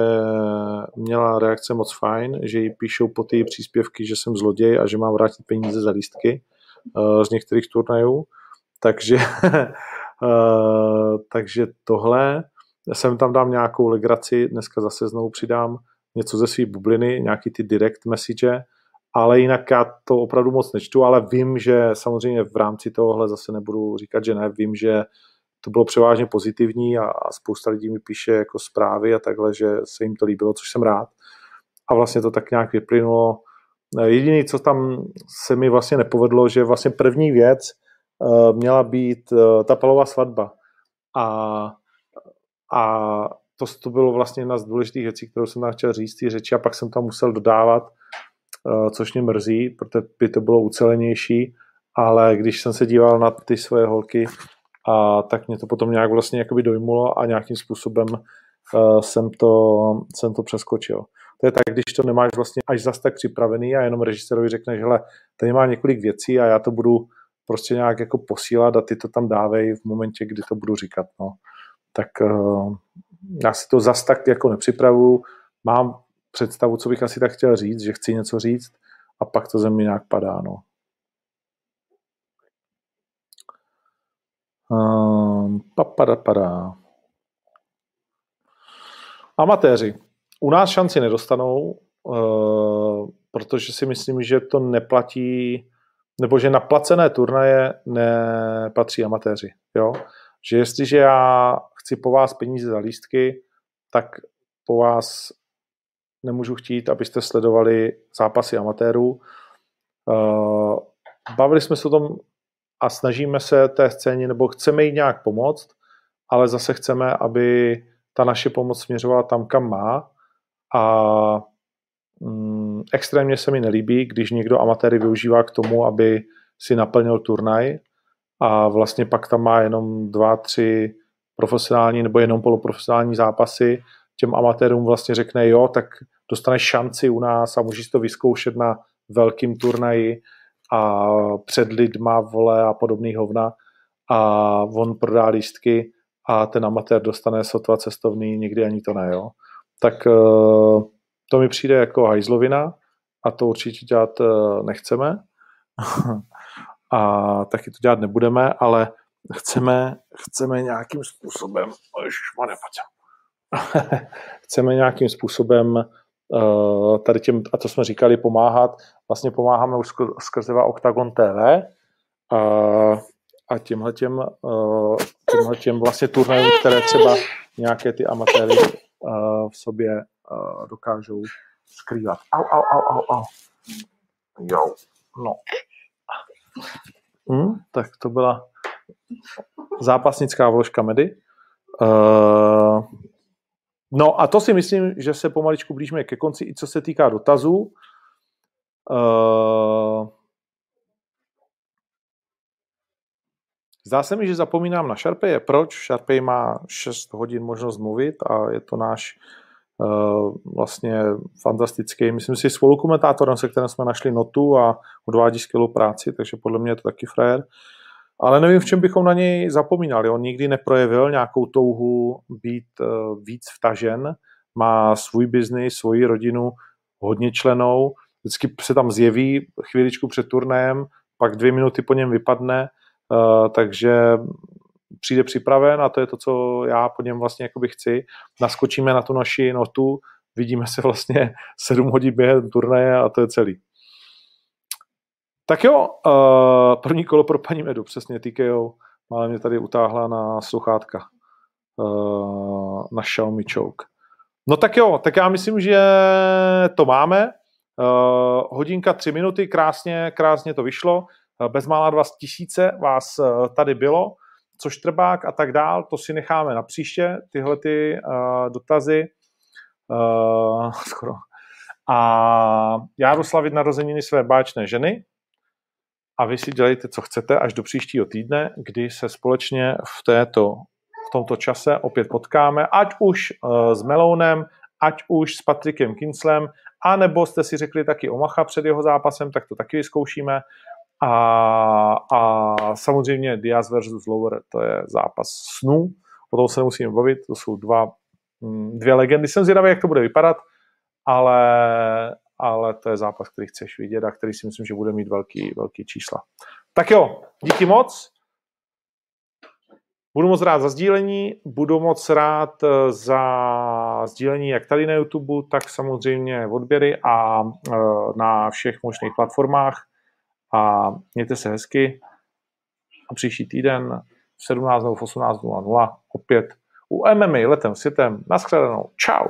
měla reakce moc fajn, že jí píšou po ty příspěvky, že jsem zloděj a že mám vrátit peníze za lístky uh, z některých turnajů. Takže, uh, [LAUGHS] takže tohle sem tam dám nějakou legraci, dneska zase znovu přidám něco ze své bubliny, nějaký ty direct message, ale jinak já to opravdu moc nečtu, ale vím, že samozřejmě v rámci tohohle zase nebudu říkat, že ne, vím, že to bylo převážně pozitivní a, a spousta lidí mi píše jako zprávy a takhle, že se jim to líbilo, což jsem rád. A vlastně to tak nějak vyplynulo. Jediné, co tam se mi vlastně nepovedlo, že vlastně první věc uh, měla být uh, ta palová svatba. A a to, to bylo vlastně jedna z důležitých věcí, kterou jsem tam chtěl říct, ty řeči a pak jsem tam musel dodávat, uh, což mě mrzí, protože by to bylo ucelenější, ale když jsem se díval na ty svoje holky, a tak mě to potom nějak vlastně jakoby dojmulo a nějakým způsobem uh, jsem, to, jsem to přeskočil. To je tak, když to nemáš vlastně až zas tak připravený a jenom režisérovi řekneš, že tady má několik věcí a já to budu prostě nějak jako posílat a ty to tam dávej v momentě, kdy to budu říkat. No. Tak uh, já si to zas tak jako nepřipravu, mám představu, co bych asi tak chtěl říct, že chci něco říct a pak to ze mě nějak padá. No. Um, papada, Amatéři. U nás šanci nedostanou, uh, protože si myslím, že to neplatí, nebo že na placené turnaje nepatří amatéři. Jo? Že jestliže já chci po vás peníze za lístky, tak po vás nemůžu chtít, abyste sledovali zápasy amatérů. Uh, bavili jsme se o tom a snažíme se té scéně, nebo chceme jí nějak pomoct, ale zase chceme, aby ta naše pomoc směřovala tam, kam má a mm, extrémně se mi nelíbí, když někdo amatéry využívá k tomu, aby si naplnil turnaj a vlastně pak tam má jenom dva, tři profesionální nebo jenom poloprofesionální zápasy, těm amatérům vlastně řekne, jo, tak dostaneš šanci u nás a můžeš to vyzkoušet na velkým turnaji a před lidma, vole a podobný hovna a on prodá lístky a ten amatér dostane sotva cestovný, nikdy ani to ne, jo. Tak eh, to mi přijde jako hajzlovina a to určitě dělat eh, nechceme [LAUGHS] a taky to dělat nebudeme, ale chceme, chceme nějakým způsobem, [LAUGHS] chceme nějakým způsobem uh, tady těm, a to jsme říkali, pomáhat. Vlastně pomáháme už skrze Octagon TV a, a těmhle těm, uh, těmhle těm vlastně turnajům, které třeba nějaké ty amatéry uh, v sobě dokážou skrývat. Au, au, au, au, au. Jo, no. Hmm, tak to byla zápasnická vložka medy. Uh, no a to si myslím, že se pomaličku blížíme ke konci, i co se týká dotazů. Uh, Zdá se mi, že zapomínám na Sharpay. Proč? Sharpay má 6 hodin možnost mluvit a je to náš uh, vlastně fantastický, myslím si, spolukomentátorem, se kterým jsme našli notu a odvádí skvělou práci, takže podle mě je to taky frajer. Ale nevím, v čem bychom na něj zapomínali. On nikdy neprojevil nějakou touhu být uh, víc vtažen, má svůj biznis, svoji rodinu, hodně členou, vždycky se tam zjeví chvíličku před turnajem, pak dvě minuty po něm vypadne, uh, takže přijde připraven a to je to, co já po něm vlastně chci. Naskočíme na tu naši notu, vidíme se vlastně sedm hodin během turnaje a to je celý. Tak jo, uh, první kolo pro paní Medu, přesně TKO. Máme mě tady utáhla na sluchátka uh, na Xiaomi Choke. No tak jo, tak já myslím, že to máme. Uh, hodinka, tři minuty, krásně, krásně to vyšlo. Uh, bezmála dva tisíce vás uh, tady bylo, což trebák a tak dál, to si necháme na příště, tyhle ty uh, dotazy. Uh, [LAUGHS] skoro. A já slavit narozeniny své báčné ženy, a vy si dělejte, co chcete až do příštího týdne, kdy se společně v, této, v tomto čase opět potkáme, ať už uh, s Melounem, ať už s Patrikem Kinslem, a nebo jste si řekli taky Omacha před jeho zápasem, tak to taky vyzkoušíme. A, a samozřejmě Diaz versus Lower, to je zápas snů, o tom se nemusíme bavit, to jsou dva, mm, dvě legendy. Jsem zvědavý, jak to bude vypadat, ale, ale to je zápas, který chceš vidět a který si myslím, že bude mít velký, velký čísla. Tak jo, díky moc. Budu moc rád za sdílení, budu moc rád eh, za sdílení jak tady na YouTube, tak samozřejmě v odběry a eh, na všech možných platformách. A mějte se hezky. A příští týden v 17 nebo v 18.00 opět u MMA letem světem. Naschledanou. Ciao.